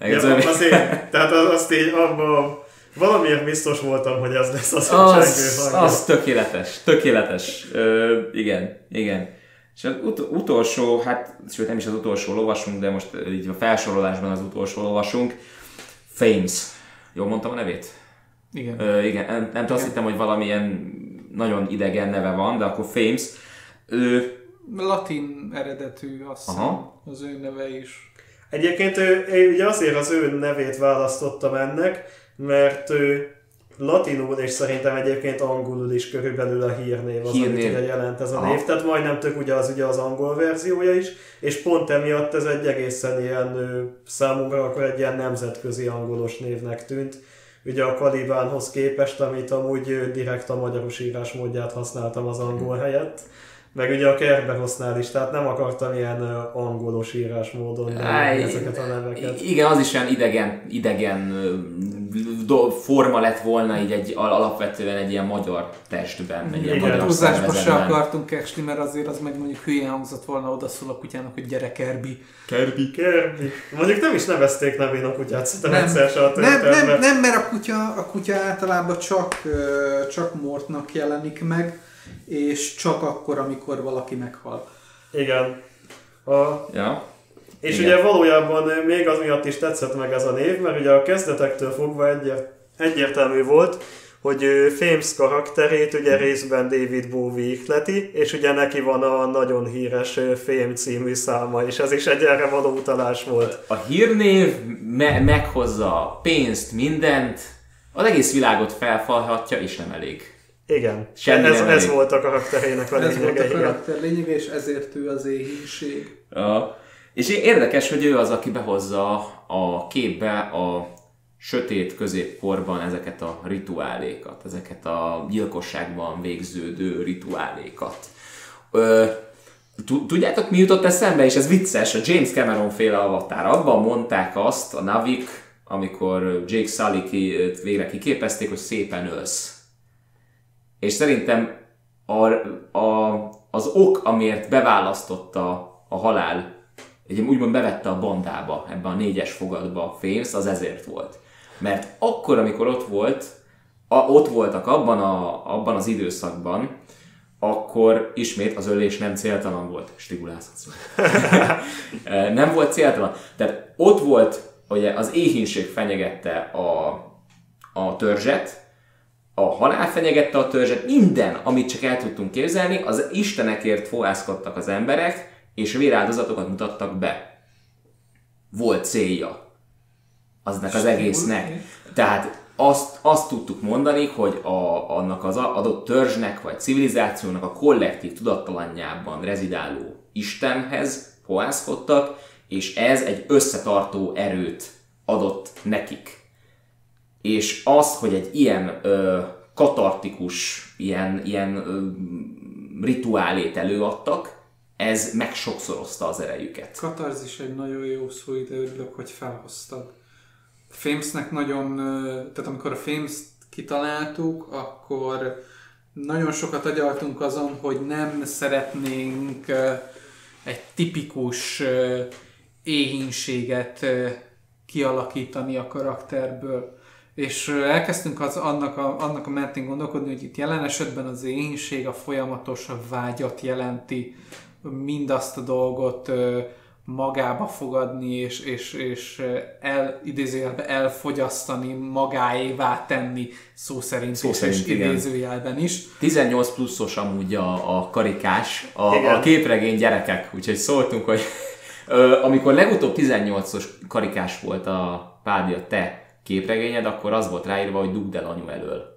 Ja, az én, tehát az, azt így abban valamiért biztos voltam, hogy ez lesz az, a csengő Az, hangja. az tökéletes, tökéletes. Ö, igen, igen. És az ut- utolsó, hát sőt nem is az utolsó lovasunk, de most így a felsorolásban az utolsó lovasunk, Fames. Jól mondtam a nevét? Igen. Ö, igen, nem, nem tudom, azt hittem, hogy valamilyen nagyon idegen neve van, de akkor Fames. Ő, Latin eredetű, azt hiszem, Aha. az ő neve is. Egyébként ő, én ugye azért az ő nevét választottam ennek, mert ő latinul és szerintem egyébként angolul is körülbelül a hírnév az, Hírnév. amit ugye jelent ez a Aha. név, tehát majdnem tök ugye az, ugye az angol verziója is, és pont emiatt ez egy egészen ilyen számomra akkor egy ilyen nemzetközi angolos névnek tűnt, ugye a Kalibánhoz képest, amit amúgy direkt a magyaros írásmódját használtam az angol helyett, meg ugye a Kerberosznál is, tehát nem akartam ilyen angolos írásmódon Áj, ezeket a neveket. igen, az is olyan idegen, idegen forma lett volna így egy al- alapvetően egy ilyen magyar testben, egy ilyen Igen. magyar Túlzásba se akartunk esni, mert azért az meg mondjuk hülyén hangzott volna odaszól a kutyának, hogy gyere Kerbi. Kirby. Kirby. Mondjuk nem is nevezték nevén a kutyát, szerintem Nem. egyszer se a Nem, nem, nem, mert a kutya, a kutya általában csak, csak Mortnak jelenik meg, és csak akkor, amikor valaki meghal. Igen. A, Ja. és Igen. ugye valójában még az miatt is tetszett meg ez a név, mert ugye a kezdetektől fogva egyért, egyértelmű volt, hogy Fames karakterét ugye részben David Bowie ihleti, és ugye neki van a nagyon híres Fame című száma, és ez is egy erre való utalás volt. A hírnév me- meghozza a pénzt, mindent, az egész világot felfalhatja, és nem elég. Igen, Semmi ez, ez elég. volt a karakterének a Ez volt lényege, a karakter lényege, és ezért ő az éhínség. Ja. És érdekes, hogy ő az, aki behozza a képbe a sötét középkorban ezeket a rituálékat, ezeket a gyilkosságban végződő rituálékat. Ö, tu- tudjátok, mi jutott eszembe? És ez vicces, a James Cameron féle avatar. Abban mondták azt a Navik, amikor Jake Sully ki, végre kiképezték, hogy szépen ölsz. És szerintem a, a, az ok, amiért beválasztotta a halál, egy úgymond bevette a bandába, ebben a négyes fogadba Fames, az ezért volt. Mert akkor, amikor ott volt, a, ott voltak abban, a, abban az időszakban, akkor ismét az ölés nem céltalan volt. Stigulázhatsz. nem volt céltalan. Tehát ott volt, ugye az éhínség fenyegette a, a törzset, a halál fenyegette a törzset, minden, amit csak el tudtunk képzelni, az istenekért fohászkodtak az emberek, és véráldozatokat mutattak be. Volt célja aznak az egésznek. Tehát azt, azt tudtuk mondani, hogy a, annak az adott törzsnek vagy civilizációnak a kollektív tudattalanjában rezidáló Istenhez fohászkodtak, és ez egy összetartó erőt adott nekik és az, hogy egy ilyen ö, katartikus, ilyen, ilyen ö, rituálét előadtak, ez megsokszorozta az erejüket. Katarzis egy nagyon jó szó, ide örülök, hogy felhoztad. Famesnek nagyon, tehát amikor a Fames kitaláltuk, akkor nagyon sokat agyaltunk azon, hogy nem szeretnénk egy tipikus éhínséget kialakítani a karakterből. És elkezdtünk az, annak, a, annak a mentén gondolkodni, hogy itt jelen esetben az éhínség a folyamatos vágyat jelenti, mindazt a dolgot magába fogadni, és, és, és el, idézőjelben elfogyasztani, magáévá tenni, szó szerint Szó szerint, és igen. idézőjelben is. 18 pluszos amúgy a, a karikás, a, Igen. a képregény gyerekek, úgyhogy szóltunk, hogy amikor legutóbb 18-os karikás volt a Pádia te képregényed, akkor az volt ráírva, hogy dugd el anyu elől.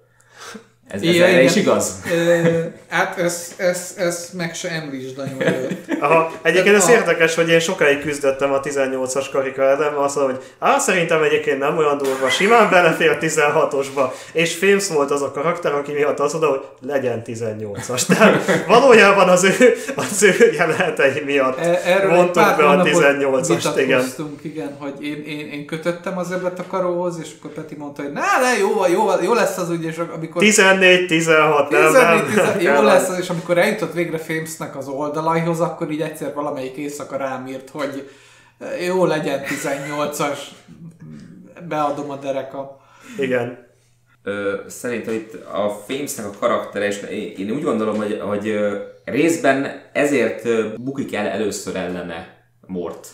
Ez, ez Igen, erre igen. is igaz? Ö, hát ez, ez, ez meg se említsd előtt. Aha, egyébként ez A- érdekes, hogy én sokáig küzdöttem a 18-as karika ellen, mert azt mondom, hogy á, szerintem egyébként nem olyan durva, simán belefér 16-osba, és Fames volt az a karakter, aki miatt azt mondta, hogy legyen 18-as. Tehát valójában az ő, az ő jelenetei miatt E- Erről vontuk pár be a hónapot 18-ast, igen. igen, hogy én, én, én kötöttem az ebbet a karóhoz, és akkor Peti mondta, hogy na, ne, jó, jó, jó lesz az ügy, és amikor 14, 16, nem, 14, nem. 14, jó lesz és amikor eljutott végre Famesnek az oldalaihoz, akkor így egyszer valamelyik éjszaka rám írt, hogy jó legyen 18-as, beadom a dereka. Igen. Ö, szerintem itt a Famesnek a karaktere, és én úgy gondolom, hogy, hogy részben ezért bukik el először ellene Mort,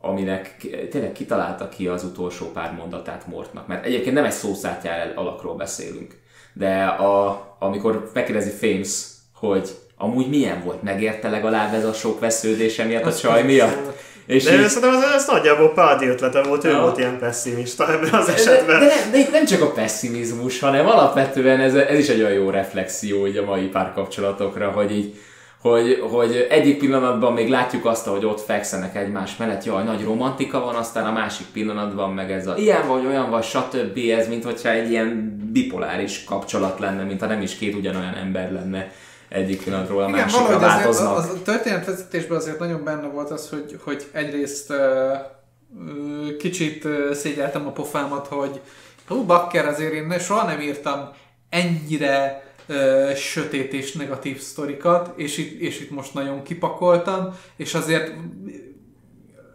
aminek tényleg kitalálta ki az utolsó pár mondatát Mortnak, mert egyébként nem egy szószátjár alakról beszélünk, de a, amikor megkérdezi Fames, hogy amúgy milyen volt, megérte legalább ez a sok vesződése miatt, a csaj miatt? És De így- szerintem ez, ez nagyjából Pádi ötlete volt, ő Ja. volt ilyen pessimista ebben az de, esetben. de, de, itt nem csak a pessimizmus, hanem alapvetően ez, ez is egy olyan jó reflexió így a mai párkapcsolatokra, hogy így hogy, hogy egyik pillanatban még látjuk azt, hogy ott fekszenek egymás mellett, jaj, nagy romantika van, aztán a másik pillanatban meg ez a ilyen vagy, olyan vagy, stb. Ez, mint hogyha egy ilyen bipoláris kapcsolat lenne, mintha nem is két ugyanolyan ember lenne egyik pillanatról a Igen, másikra valahogy azért, változnak. az, az, a történetvezetésben azért nagyon benne volt az, hogy, hogy egyrészt uh, kicsit uh, szégyeltem a pofámat, hogy hú, bakker, azért én soha nem írtam ennyire uh, sötét és negatív sztorikat, és itt, és itt most nagyon kipakoltam, és azért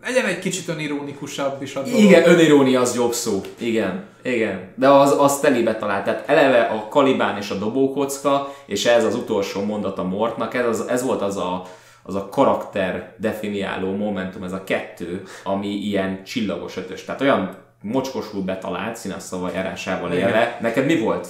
legyen egy kicsit önironikusabb is a dolog. Igen, önirónia az jobb szó. Igen, igen. De az, az telébe talált. Tehát eleve a kalibán és a dobókocka, és ez az utolsó mondat a Mortnak, ez, az, ez volt az a, az a karakter definiáló momentum, ez a kettő, ami ilyen csillagos ötös. Tehát olyan mocskosul betalált színes szavajárásával élve. Neked mi volt?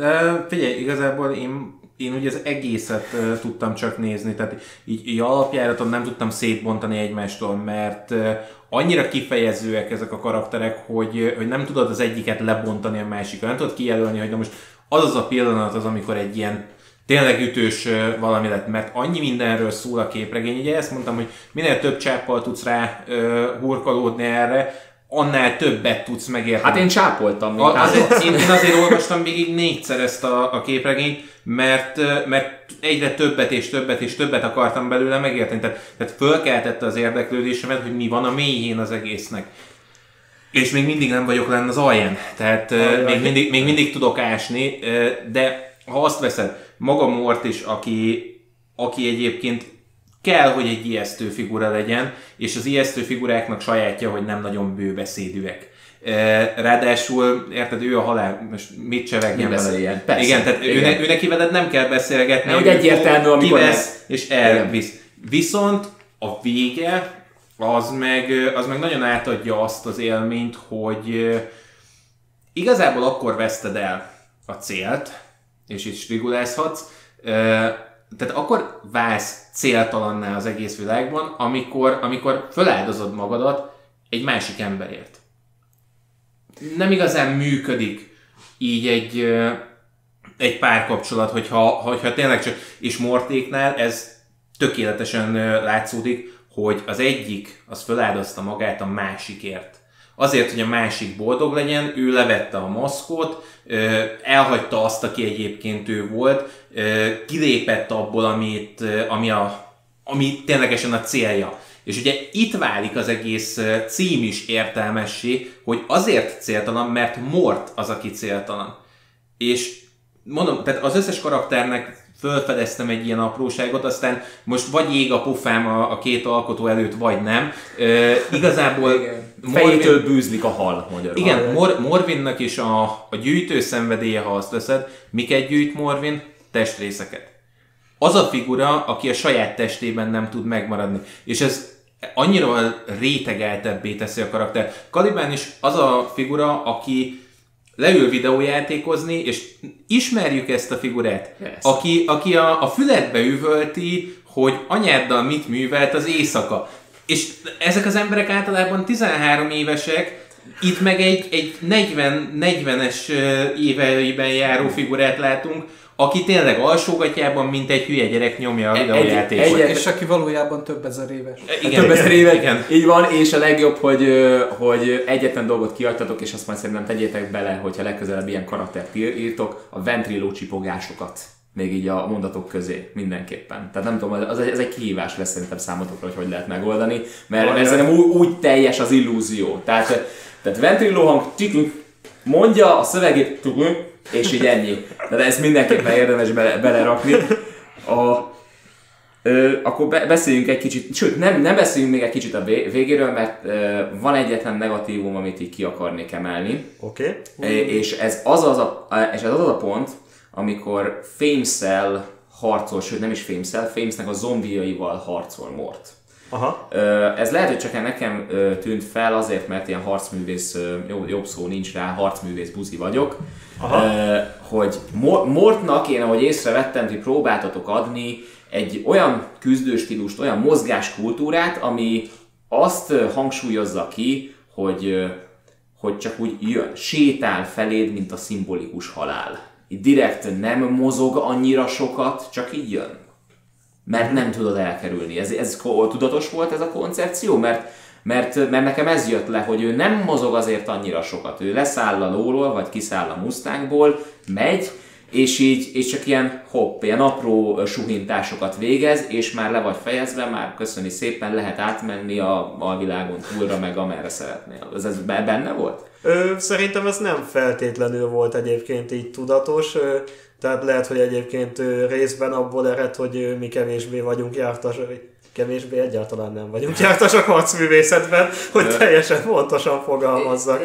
De figyelj, igazából én, én ugye az egészet uh, tudtam csak nézni, tehát így, így alapjáraton nem tudtam szétbontani egymástól, mert uh, annyira kifejezőek ezek a karakterek, hogy, hogy nem tudod az egyiket lebontani a másikra, nem tudod kijelölni, hogy na most az az a pillanat az, amikor egy ilyen tényleg ütős valami lett, mert annyi mindenről szól a képregény. Ugye ezt mondtam, hogy minél több csáppal tudsz rá uh, hurkolódni erre, annál többet tudsz megérteni. Hát én csápoltam. A, azért, én, én azért olvastam végig négyszer ezt a, a képregényt, mert, mert egyre többet és többet és többet akartam belőle megérteni. Tehát, tehát fölkeltette az érdeklődésemet, hogy mi van a mélyén az egésznek. És még mindig nem vagyok lenne az alján. Tehát uh, még, mindig, még mindig tudok ásni, de ha azt veszed, maga Mort is, aki, aki egyébként kell, hogy egy ijesztő figura legyen, és az ijesztő figuráknak sajátja, hogy nem nagyon bőbeszédűek. Ráadásul, érted, ő a halál, most mit csevegjen vele? Persze. Igen, tehát Igen. Ő, ő neki veled nem kell beszélgetni. Hogy egyértelmű, amikor kivesz, és elvisz. Viszont a vége, az meg, az meg nagyon átadja azt az élményt, hogy igazából akkor veszted el a célt, és itt strigulázhatsz, tehát akkor válsz céltalanná az egész világban, amikor, amikor föláldozod magadat egy másik emberért. Nem igazán működik így egy, egy párkapcsolat, hogyha, hogyha tényleg csak, és Mortéknál ez tökéletesen látszódik, hogy az egyik az föláldozta magát a másikért. Azért, hogy a másik boldog legyen, ő levette a maszkot, elhagyta azt, aki egyébként ő volt, kilépett abból, amit, ami, a, ami ténylegesen a célja. És ugye itt válik az egész cím is értelmessé, hogy azért céltalan, mert Mort az, aki céltalan. És mondom, tehát az összes karakternek fölfedeztem egy ilyen apróságot, aztán most vagy ég a pofám a, a két alkotó előtt, vagy nem. E, igazából... Fejétől Morvin... bűzlik a hal magyarul. Igen, Mor- Morvinnak is a, a gyűjtő szenvedélye, ha azt veszed, miket gyűjt Morvin? Testrészeket. Az a figura, aki a saját testében nem tud megmaradni. És ez annyira rétegeltebbé teszi a karakter. Kalibán is az a figura, aki leül videójátékozni, és ismerjük ezt a figurát, yes. aki, aki a, a füledbe üvölti, hogy anyáddal mit művelt az éjszaka. És ezek az emberek általában 13 évesek, itt meg egy, egy 40, 40-es éveiben járó figurát látunk, aki tényleg alsógatjában, mint egy hülye gyerek nyomja a videójátékot. Egy, egy, és aki valójában több ezer éves. Igen, több ezer éves, igen. Így van, és a legjobb, hogy, hogy egyetlen dolgot kiadtatok, és azt majd szerintem tegyétek bele, hogyha legközelebb ilyen karaktert írtok, a ventrilló csipogásokat még így a mondatok közé mindenképpen. Tehát nem tudom, az, ez egy kihívás lesz szerintem számotokra, hogy hogy lehet megoldani, mert, mert szerintem úgy, úgy teljes az illúzió. Tehát, tehát ventrilló hang, mondja a szövegét, és így ennyi. De ezt mindenképpen érdemes bele, belerakni. A, Ö, akkor be, beszéljünk egy kicsit, sőt nem, nem beszéljünk még egy kicsit a végéről, mert ö, van egyetlen negatívum, amit így ki akarnék emelni. Oké. Okay. És ez az az a, és ez az, a pont, amikor Fameszel harcol, sőt nem is Fameszel, Famesnek a zombiaival harcol Mort. Aha. Ez lehet, hogy csak nekem tűnt fel azért, mert ilyen harcművész, jó, jobb szó nincs rá, harcművész buzi vagyok, Aha. hogy Mortnak én, ahogy észrevettem, hogy próbáltatok adni egy olyan küzdőstílust, olyan mozgáskultúrát, ami azt hangsúlyozza ki, hogy, hogy csak úgy jön, sétál feléd, mint a szimbolikus halál. Itt direkt nem mozog annyira sokat, csak így jön mert nem tudod elkerülni. Ez, ez tudatos volt ez a koncepció? Mert, mert, mert nekem ez jött le, hogy ő nem mozog azért annyira sokat. Ő leszáll a lóról, vagy kiszáll a Mustangból, megy, és így és csak ilyen hopp, ilyen apró suhintásokat végez, és már le vagy fejezve, már köszöni szépen, lehet átmenni a, a világon túlra, meg amerre szeretnél. Ez, ez benne volt? Ö, szerintem ez nem feltétlenül volt egyébként így tudatos. Ö, tehát lehet, hogy egyébként részben abból ered, hogy mi kevésbé vagyunk jártasak, kevésbé egyáltalán nem vagyunk jártasak harcművészetben, hogy teljesen pontosan fogalmazzak.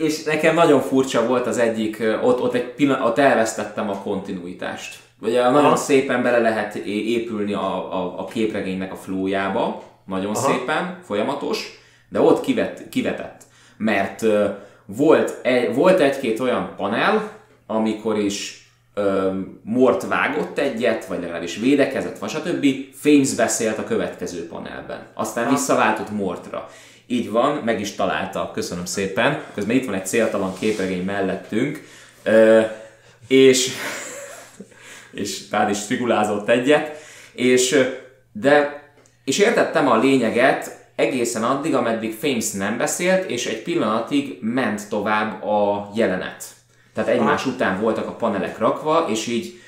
És nekem nagyon furcsa volt az egyik, ott, ott egy pillanat, ott elvesztettem a kontinuitást. Ugye Aha. nagyon szépen bele lehet épülni a, a, a képregénynek a flójába, nagyon Aha. szépen, folyamatos, de ott kivet, kivetett. Mert uh, volt, egy, volt egy-két olyan panel, amikor is ö, Mort vágott egyet, vagy legalábbis védekezett, vagy stb. Fames beszélt a következő panelben. Aztán visszaváltott Mortra. Így van, meg is találta, köszönöm szépen. Közben itt van egy céltalan képregény mellettünk. Ö, és és rád is figulázott egyet, és, de, és értettem a lényeget egészen addig, ameddig Fames nem beszélt, és egy pillanatig ment tovább a jelenet. Tehát egymás után voltak a panelek rakva, és így,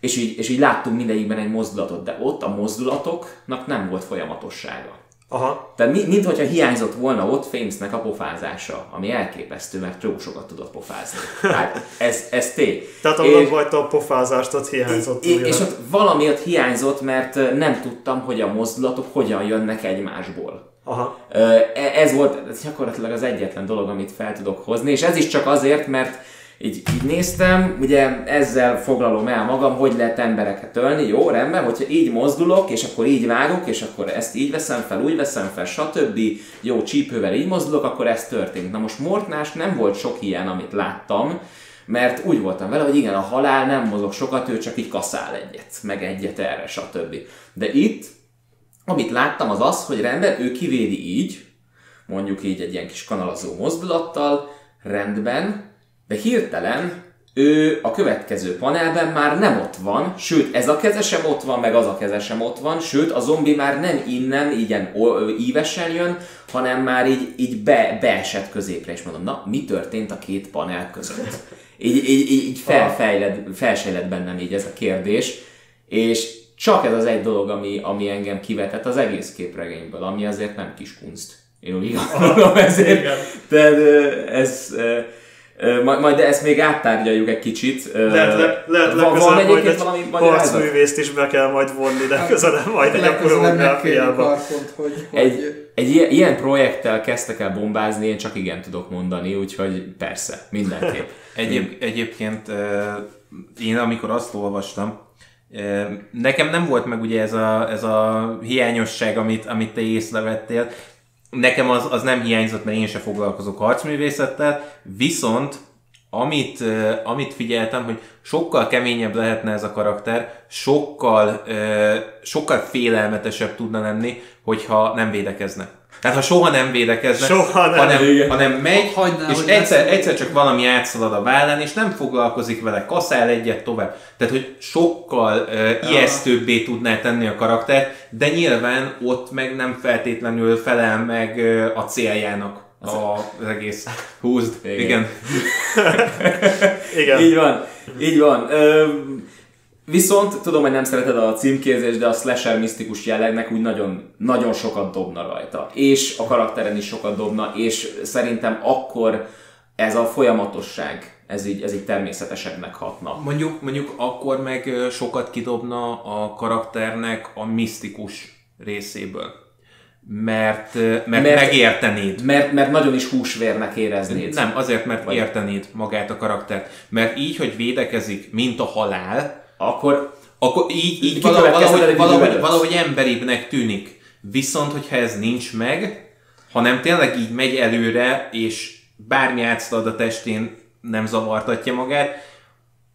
és így, és így láttunk mindegyikben egy mozdulatot, de ott a mozdulatoknak nem volt folyamatossága. Aha. Tehát mi, mintha hiányzott volna ott Famesnek a pofázása, ami elképesztő, mert jó sokat tudott pofázni. Tehát ez, ez tény. Tehát annak vagy a pofázást ott hiányzott. és, és ott valami ott hiányzott, mert nem tudtam, hogy a mozdulatok hogyan jönnek egymásból. Aha. E- Ez volt ez gyakorlatilag az egyetlen dolog, amit fel tudok hozni, és ez is csak azért, mert így, így néztem, ugye ezzel foglalom el magam, hogy lehet embereket ölni, jó, rendben, hogyha így mozdulok, és akkor így vágok, és akkor ezt így veszem fel, úgy veszem fel, stb. Jó, csípővel így mozdulok, akkor ez történik. Na most Mortnás nem volt sok ilyen, amit láttam, mert úgy voltam vele, hogy igen, a halál nem mozog sokat, ő csak így kaszál egyet, meg egyet erre, stb. De itt amit láttam az az, hogy rendben, ő kivédi így, mondjuk így egy ilyen kis kanalazó mozdulattal, rendben, de hirtelen ő a következő panelben már nem ott van, sőt ez a keze sem ott van, meg az a keze sem ott van, sőt a zombi már nem innen ilyen ívesen jön, hanem már így, így be, beesett középre, és mondom, na mi történt a két panel között? Így, így, így, így felfejled, felsejled bennem így ez a kérdés, és csak ez az egy dolog, ami, ami engem kivetett az egész képregényből, ami azért nem kis kunst. Én úgy gondolom ezért. Tehát ö, ez... Majd, majd ezt még áttárgyaljuk egy kicsit. Lehet, le, lehet van, van majd egyébként egy valami harcművészt is be kell majd vonni, de közelebb majd egy a Legközelebb megkérjük koreográfiába. Arkont, hogy, Egy, egy ilyen, ilyen projekttel kezdtek el bombázni, én csak igen tudok mondani, úgyhogy persze, mindenképp. Egyéb, egyébként én amikor azt olvastam, nekem nem volt meg ugye ez a, ez a hiányosság, amit, amit te észrevettél. Nekem az, az nem hiányzott, mert én se foglalkozok harcművészettel, viszont amit, amit figyeltem, hogy sokkal keményebb lehetne ez a karakter, sokkal, sokkal félelmetesebb tudna lenni, hogyha nem védekezne. Tehát ha soha nem védekezne, Soha nem, hanem, igen. hanem megy, Hagynál, és egyszer, lesz- egyszer csak valami átszalad a vállán, és nem foglalkozik vele, kaszál egyet tovább. Tehát, hogy sokkal uh, ijesztőbbé tudná tenni a karaktert, de nyilván ott meg nem feltétlenül felel meg uh, a céljának az, az egész. Húzd. Igen. Igen. Igen. Így van, így van. Ö, viszont tudom, hogy nem szereted a címkézést, de a slasher misztikus jellegnek úgy nagyon, nagyon sokat dobna rajta. És a karakteren is sokat dobna, és szerintem akkor ez a folyamatosság, ez így, ez így természetesebbnek hatna. Mondjuk, mondjuk akkor meg sokat kidobna a karakternek a misztikus részéből. Mert, mert, Mert- megértenéd. Mert, mert nagyon is húsvérnek éreznéd. Nem, azért, mert értenéd magát a karaktert. Mert így, hogy védekezik, mint a halál, Akkor akkor így, így valahogy, valahogy, előtt. valahogy emberibbnek tűnik. Viszont, hogyha ez nincs meg, hanem tényleg így megy előre, és bármi átszalad a testén nem zavartatja magát,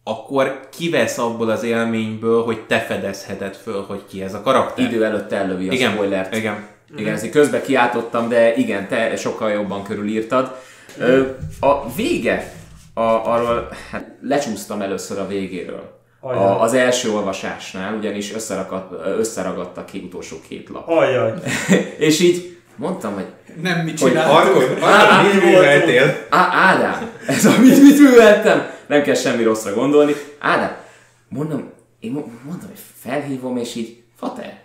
akkor kivesz abból az élményből, hogy te fedezheted föl, hogy ki ez a karakter. idő előtt ellövi a igen, spoilert. igen. Igen, ezt így közbe kiáltottam, de igen, te sokkal jobban körülírtad. A vége, a, arról hát lecsúsztam először a végéről. Ajaj. A, az első olvasásnál, ugyanis összeragadt, összeragadta ki utolsó két lap. Ajjaj. És így mondtam, hogy nem mit Hogy csinál. Arkod, Á, mit műveltél? Ádám, ez a mit, műveltem? Nem kell semmi rosszra gondolni. Ádám, mondom, én mo- mondom, hogy felhívom, és így, Fater,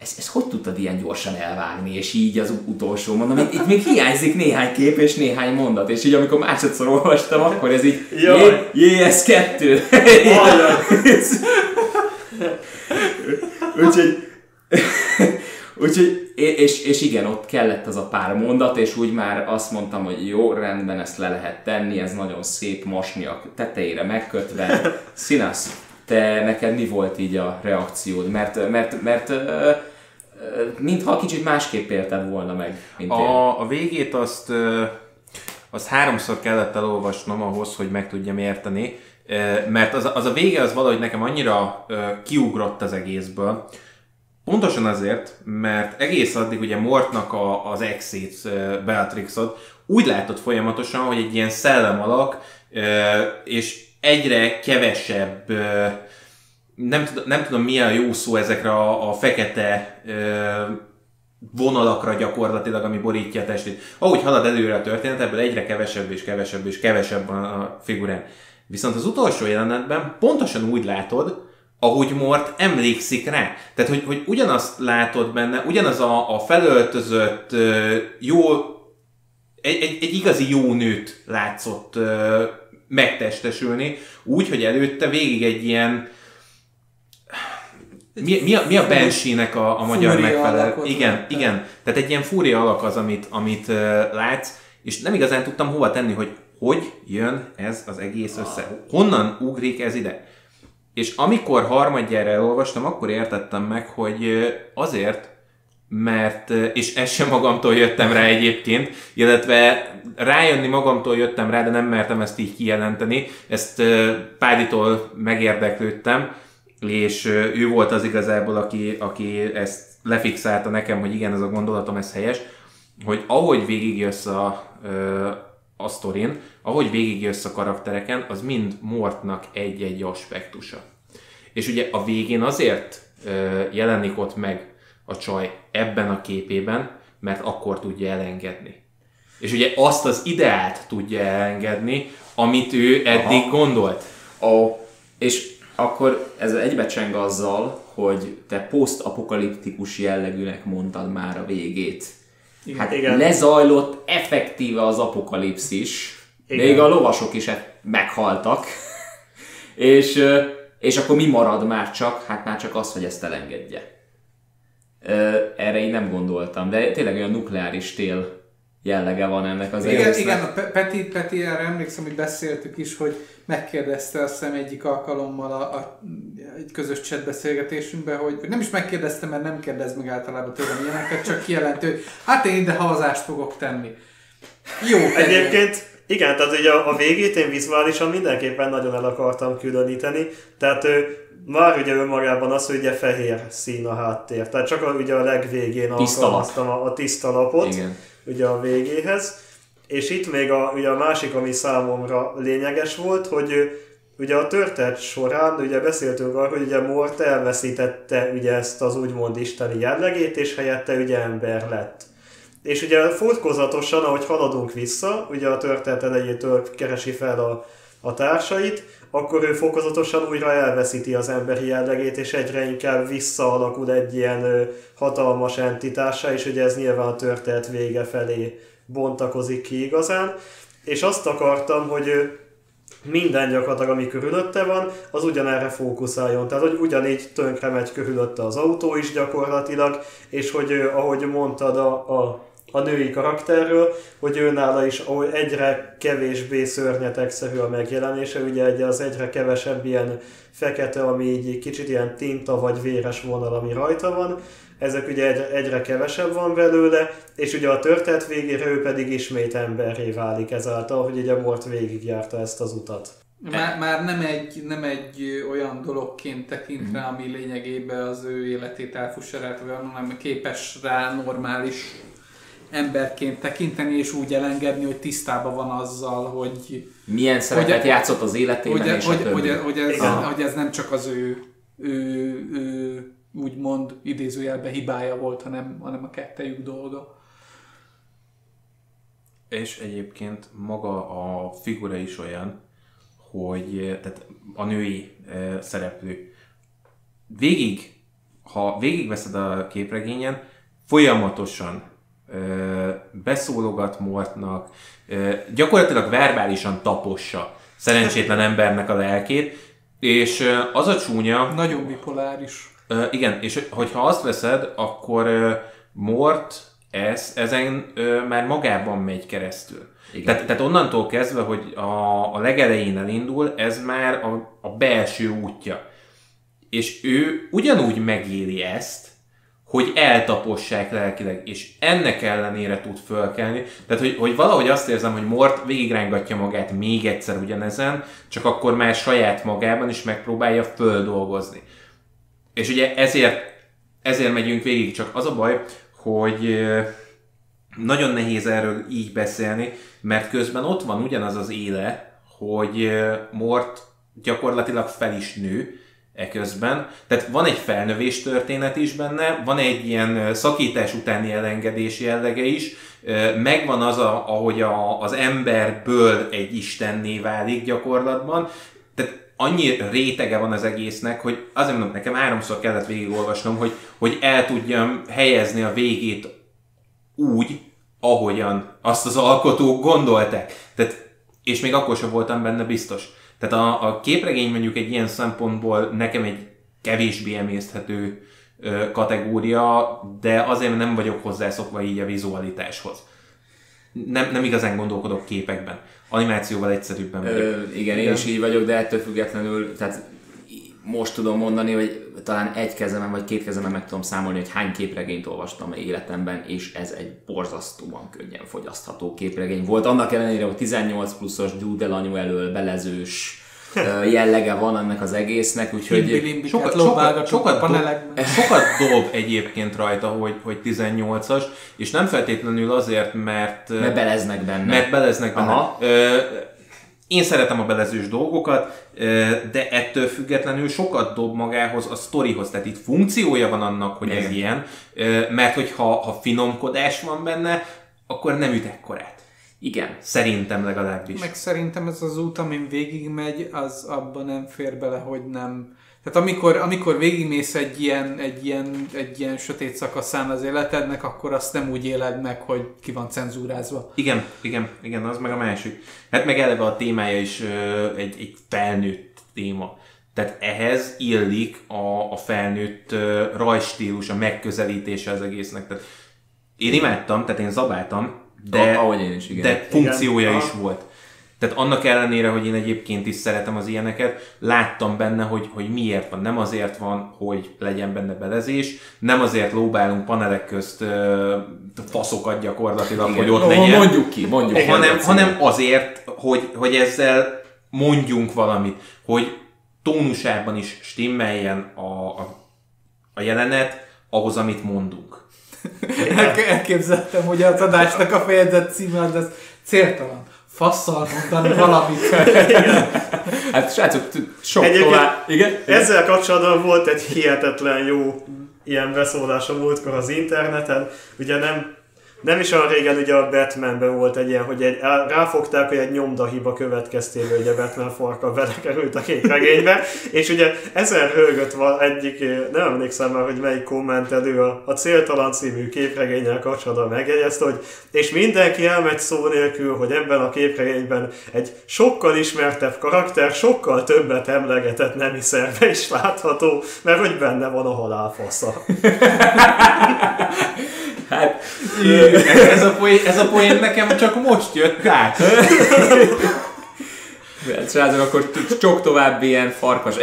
ezt, ezt hogy tudtad ilyen gyorsan elvágni, és így az utolsó, mondom, itt, itt még hiányzik néhány kép és néhány mondat, és így amikor másodszor olvastam, akkor ez így, jé, jé, ez kettő. Úgyhogy, úgyhogy és, és igen, ott kellett az a pár mondat, és úgy már azt mondtam, hogy jó, rendben, ezt le lehet tenni, ez nagyon szép, mosni a tetejére megkötve. Színasz, te neked mi volt így a reakciód? Mert, mert, mert ö, mintha kicsit másképp élted volna meg, mint. A, a végét azt, azt háromszor kellett elolvasnom ahhoz, hogy meg tudjam érteni. Mert az, a- az a vége az valahogy nekem annyira kiugrott az egészből, Pontosan azért, mert egész addig ugye Mortnak a, az exét, Beatrixot úgy látod folyamatosan, hogy egy ilyen szellemalak, ö, és egyre kevesebb, nem, tud, nem tudom mi a jó szó ezekre a, a fekete ö, vonalakra gyakorlatilag, ami borítja a testét. Ahogy halad előre a történet, ebből egyre kevesebb és kevesebb és kevesebb van a figurán. Viszont az utolsó jelenetben pontosan úgy látod, ahogy Mort emlékszik rá. Tehát, hogy, hogy ugyanazt látod benne, ugyanaz a, a felöltözött, jó, egy, egy, egy igazi jó nőt látszott megtestesülni, úgy, hogy előtte végig egy ilyen mi, mi, a, mi a Banshee-nek a, a magyar Fúria megfelel? alakot Igen, láttam. igen. Tehát egy ilyen fúria alak az, amit, amit uh, látsz, és nem igazán tudtam hova tenni, hogy hogy jön ez az egész össze. Honnan ugrik ez ide? És amikor harmadjára elolvastam, akkor értettem meg, hogy azért, mert, és ezt sem magamtól jöttem rá egyébként, illetve rájönni magamtól jöttem rá, de nem mertem ezt így kijelenteni. Ezt Páditól megérdeklődtem, és ő volt az igazából, aki, aki ezt lefixálta nekem, hogy igen, ez a gondolatom, ez helyes, hogy ahogy végigjössz a, a sztorin, ahogy végigjössz a karaktereken, az mind Mortnak egy-egy aspektusa. És ugye a végén azért jelenik ott meg a csaj ebben a képében, mert akkor tudja elengedni. És ugye azt az ideált tudja elengedni, amit ő eddig Aha. gondolt. Ó, és akkor ez egybecseng azzal, hogy te posztapokaliptikus jellegűnek mondtad már a végét. Igen. Hát Igen. lezajlott effektíve az apokalipszis, Igen. még a lovasok is e- meghaltak, és, és akkor mi marad már csak? Hát már csak az, hogy ezt elengedje. Erre én nem gondoltam, de tényleg olyan nukleáris tél jellege van ennek az Igen, egésznek. igen, a Pe- Peti, Peti, erre emlékszem, hogy beszéltük is, hogy megkérdezte azt hiszem egyik alkalommal a, a, egy közös chat beszélgetésünkben, hogy hogy nem is megkérdezte, mert nem kérdez meg általában tőlem ilyeneket, csak kijelentő, hogy hát én ide havazást fogok tenni. Jó, Egyébként igen, tehát ugye a, a végét én vizuálisan mindenképpen nagyon el akartam különíteni, tehát ő, már ugye önmagában az, hogy ugye fehér szín a háttér, tehát csak a, ugye a legvégén Tiszta lap. alkalmaztam a, a tiszta lapot, Igen. Ugye a végéhez, és itt még a, ugye a másik, ami számomra lényeges volt, hogy ugye a történet során ugye beszéltünk arról, hogy ugye Mort elveszítette ugye ezt az úgymond isteni jellegét, és helyette ugye ember lett. És ugye fokozatosan, ahogy haladunk vissza, ugye a történet elejétől keresi fel a, a társait, akkor ő fokozatosan újra elveszíti az emberi jellegét, és egyre inkább visszaalakul egy ilyen hatalmas entitása, és ugye ez nyilván a történet vége felé bontakozik ki igazán. És azt akartam, hogy minden gyakorlatilag, ami körülötte van, az ugyanerre fókuszáljon. Tehát, hogy ugyanígy tönkre megy körülötte az autó is gyakorlatilag, és hogy ahogy mondtad a, a, a női karakterről, hogy ő nála is ahogy egyre kevésbé szörnyetegszerű a megjelenése, ugye egy, az egyre kevesebb ilyen fekete, ami így kicsit ilyen tinta vagy véres vonal, ami rajta van, ezek ugye egyre, egyre kevesebb van belőle, és ugye a történet végére ő pedig ismét emberré válik ezáltal, hogy ugye Mort végigjárta ezt az utat. Már, már nem, egy, nem egy olyan dologként tekint rá, ami lényegében az ő életét elfusserált, vagy hanem képes rá normális emberként tekinteni, és úgy elengedni, hogy tisztában van azzal, hogy, Milyen szerepet Hogy- játszott az életében, hogy, és hogy, a hogy, hogy, ez, Igen. hogy ez nem csak az ő, ő, ő úgymond idézőjelben hibája volt, hanem, hanem a kettejük dolga. És egyébként maga a figura is olyan, hogy eh, tehát a női eh, szereplő végig, ha végigveszed a képregényen, folyamatosan beszólogat Mortnak, gyakorlatilag verbálisan tapossa szerencsétlen embernek a lelkét, és az a csúnya, Nagyon bipoláris. Igen, és hogyha azt veszed, akkor Mort ez, ezen ö, már magában megy keresztül. Igen. Tehát, tehát onnantól kezdve, hogy a, a legelején elindul, ez már a, a belső útja. És ő ugyanúgy megéli ezt, hogy eltapossák lelkileg, és ennek ellenére tud fölkelni. Tehát, hogy, hogy valahogy azt érzem, hogy Mort végigrángatja magát még egyszer ugyanezen, csak akkor már saját magában is megpróbálja földolgozni. És ugye ezért, ezért megyünk végig, csak az a baj, hogy nagyon nehéz erről így beszélni, mert közben ott van ugyanaz az éle, hogy Mort gyakorlatilag fel is nő, eközben. Tehát van egy felnövés történet is benne, van egy ilyen szakítás utáni elengedés jellege is, megvan az, a, ahogy a, az emberből egy istenné válik gyakorlatban, tehát annyi rétege van az egésznek, hogy azért mondom, nekem háromszor kellett végigolvasnom, hogy, hogy el tudjam helyezni a végét úgy, ahogyan azt az alkotók gondolták. Tehát, és még akkor sem voltam benne biztos. Tehát a, a képregény mondjuk egy ilyen szempontból nekem egy kevésbé emészthető ö, kategória, de azért nem vagyok hozzászokva így a vizualitáshoz. Nem, nem igazán gondolkodok képekben. Animációval egyszerűbben vagyok. Ö, igen, én is így vagyok, de ettől függetlenül, tehát most tudom mondani, hogy talán egy kezemen vagy két kezemen meg tudom számolni, hogy hány képregényt olvastam életemben, és ez egy borzasztóan könnyen fogyasztható képregény volt. Annak ellenére, hogy 18 pluszos Doodle anyu elől belezős jellege van ennek az egésznek, úgyhogy sokat, sokat, sokat, dob, sokat dob egyébként rajta, hogy, hogy 18-as, és nem feltétlenül azért, mert... Mert beleznek benne. Mert beleznek benne. Aha. Én szeretem a belezős dolgokat, de ettől függetlenül sokat dob magához a sztorihoz, tehát itt funkciója van annak, hogy Igen. ez ilyen, mert hogyha ha finomkodás van benne, akkor nem üt ekkorát. Igen. Szerintem legalábbis. Meg szerintem ez az út, amin végigmegy, az abban nem fér bele, hogy nem tehát amikor, amikor végigmész egy ilyen, egy, ilyen, egy ilyen sötét szakaszán az életednek, akkor azt nem úgy éled meg, hogy ki van cenzúrázva. Igen, igen, igen, az meg a másik. Hát meg eleve a témája is ö, egy, egy felnőtt téma. Tehát ehhez illik a, a felnőtt ö, rajstílus, a megközelítése az egésznek. Tehát én imádtam, tehát én zabáltam, de, ahogy én is, igen. de funkciója igen. is volt. Tehát annak ellenére, hogy én egyébként is szeretem az ilyeneket, láttam benne, hogy, hogy miért van. Nem azért van, hogy legyen benne belezés, nem azért lóbálunk panelek közt ö, faszokat gyakorlatilag, Igen. hogy ott legyen. Mondjuk ki, mondjuk ki. Hanem, hanem azért, hogy, hogy ezzel mondjunk valamit, hogy tónusában is stimmeljen a, a, a jelenet ahhoz, amit mondunk. Elképzeltem, hogy az adásnak a fejezet címe az céltalan fasszal mondani valamit. hát srácok, sok Egyébként tovább. Igen? Ezzel kapcsolatban volt egy hihetetlen jó ilyen beszólása múltkor az interneten. Ugye nem nem is olyan régen ugye a Batmanben volt egy ilyen, hogy egy, ráfogták, hogy egy nyomdahiba következtében ugye Batman farka belekerült a képregénybe, és ugye ezen rögött van egyik, nem emlékszem már, hogy melyik kommentelő a, a Céltalan című képregényel kapcsolatban megjegyezte, hogy és mindenki elmegy szó nélkül, hogy ebben a képregényben egy sokkal ismertebb karakter, sokkal többet emlegetett nemi szerve is látható, mert hogy benne van a halálfasza. Hát, ez a, poén, ez a poén nekem csak most jött át. Srácok, akkor csak további ilyen farkas,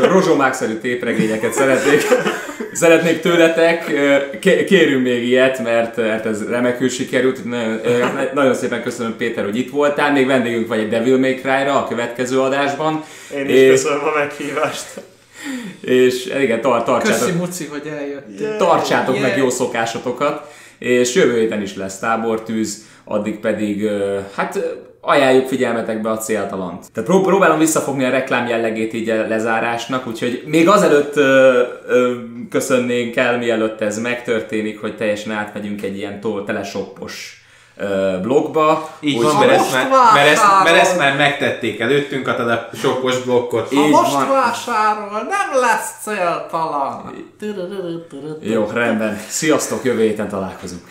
rozsomákszerű tépregényeket szeretnék, szeretnék tőletek. Kérünk még ilyet, mert, mert ez remekül sikerült. Nagyon, nagyon szépen köszönöm Péter, hogy itt voltál. Még vendégünk vagy egy Devil May Cry-ra a következő adásban. Én is és... köszönöm a meghívást. És igen, tar- tartsátok. Köszi Muci, hogy eljöttél. Tartsátok yeah. meg jó szokásotokat. És jövő héten is lesz tábortűz, addig pedig, hát ajánljuk figyelmetekbe a céltalant. Tehát prób- próbálom visszafogni a reklám jellegét így a lezárásnak, úgyhogy még azelőtt ö, ö, köszönnénk el, mielőtt ez megtörténik, hogy teljesen átmegyünk egy ilyen telesoppos blogba. Így van, mert ezt, már, mert, ezt, mert ezt már megtették előttünk a tele sokkos blokkot. Ha Így most van. vásárol, nem lesz céltalan. Jó, rendben. Sziasztok, jövő héten találkozunk.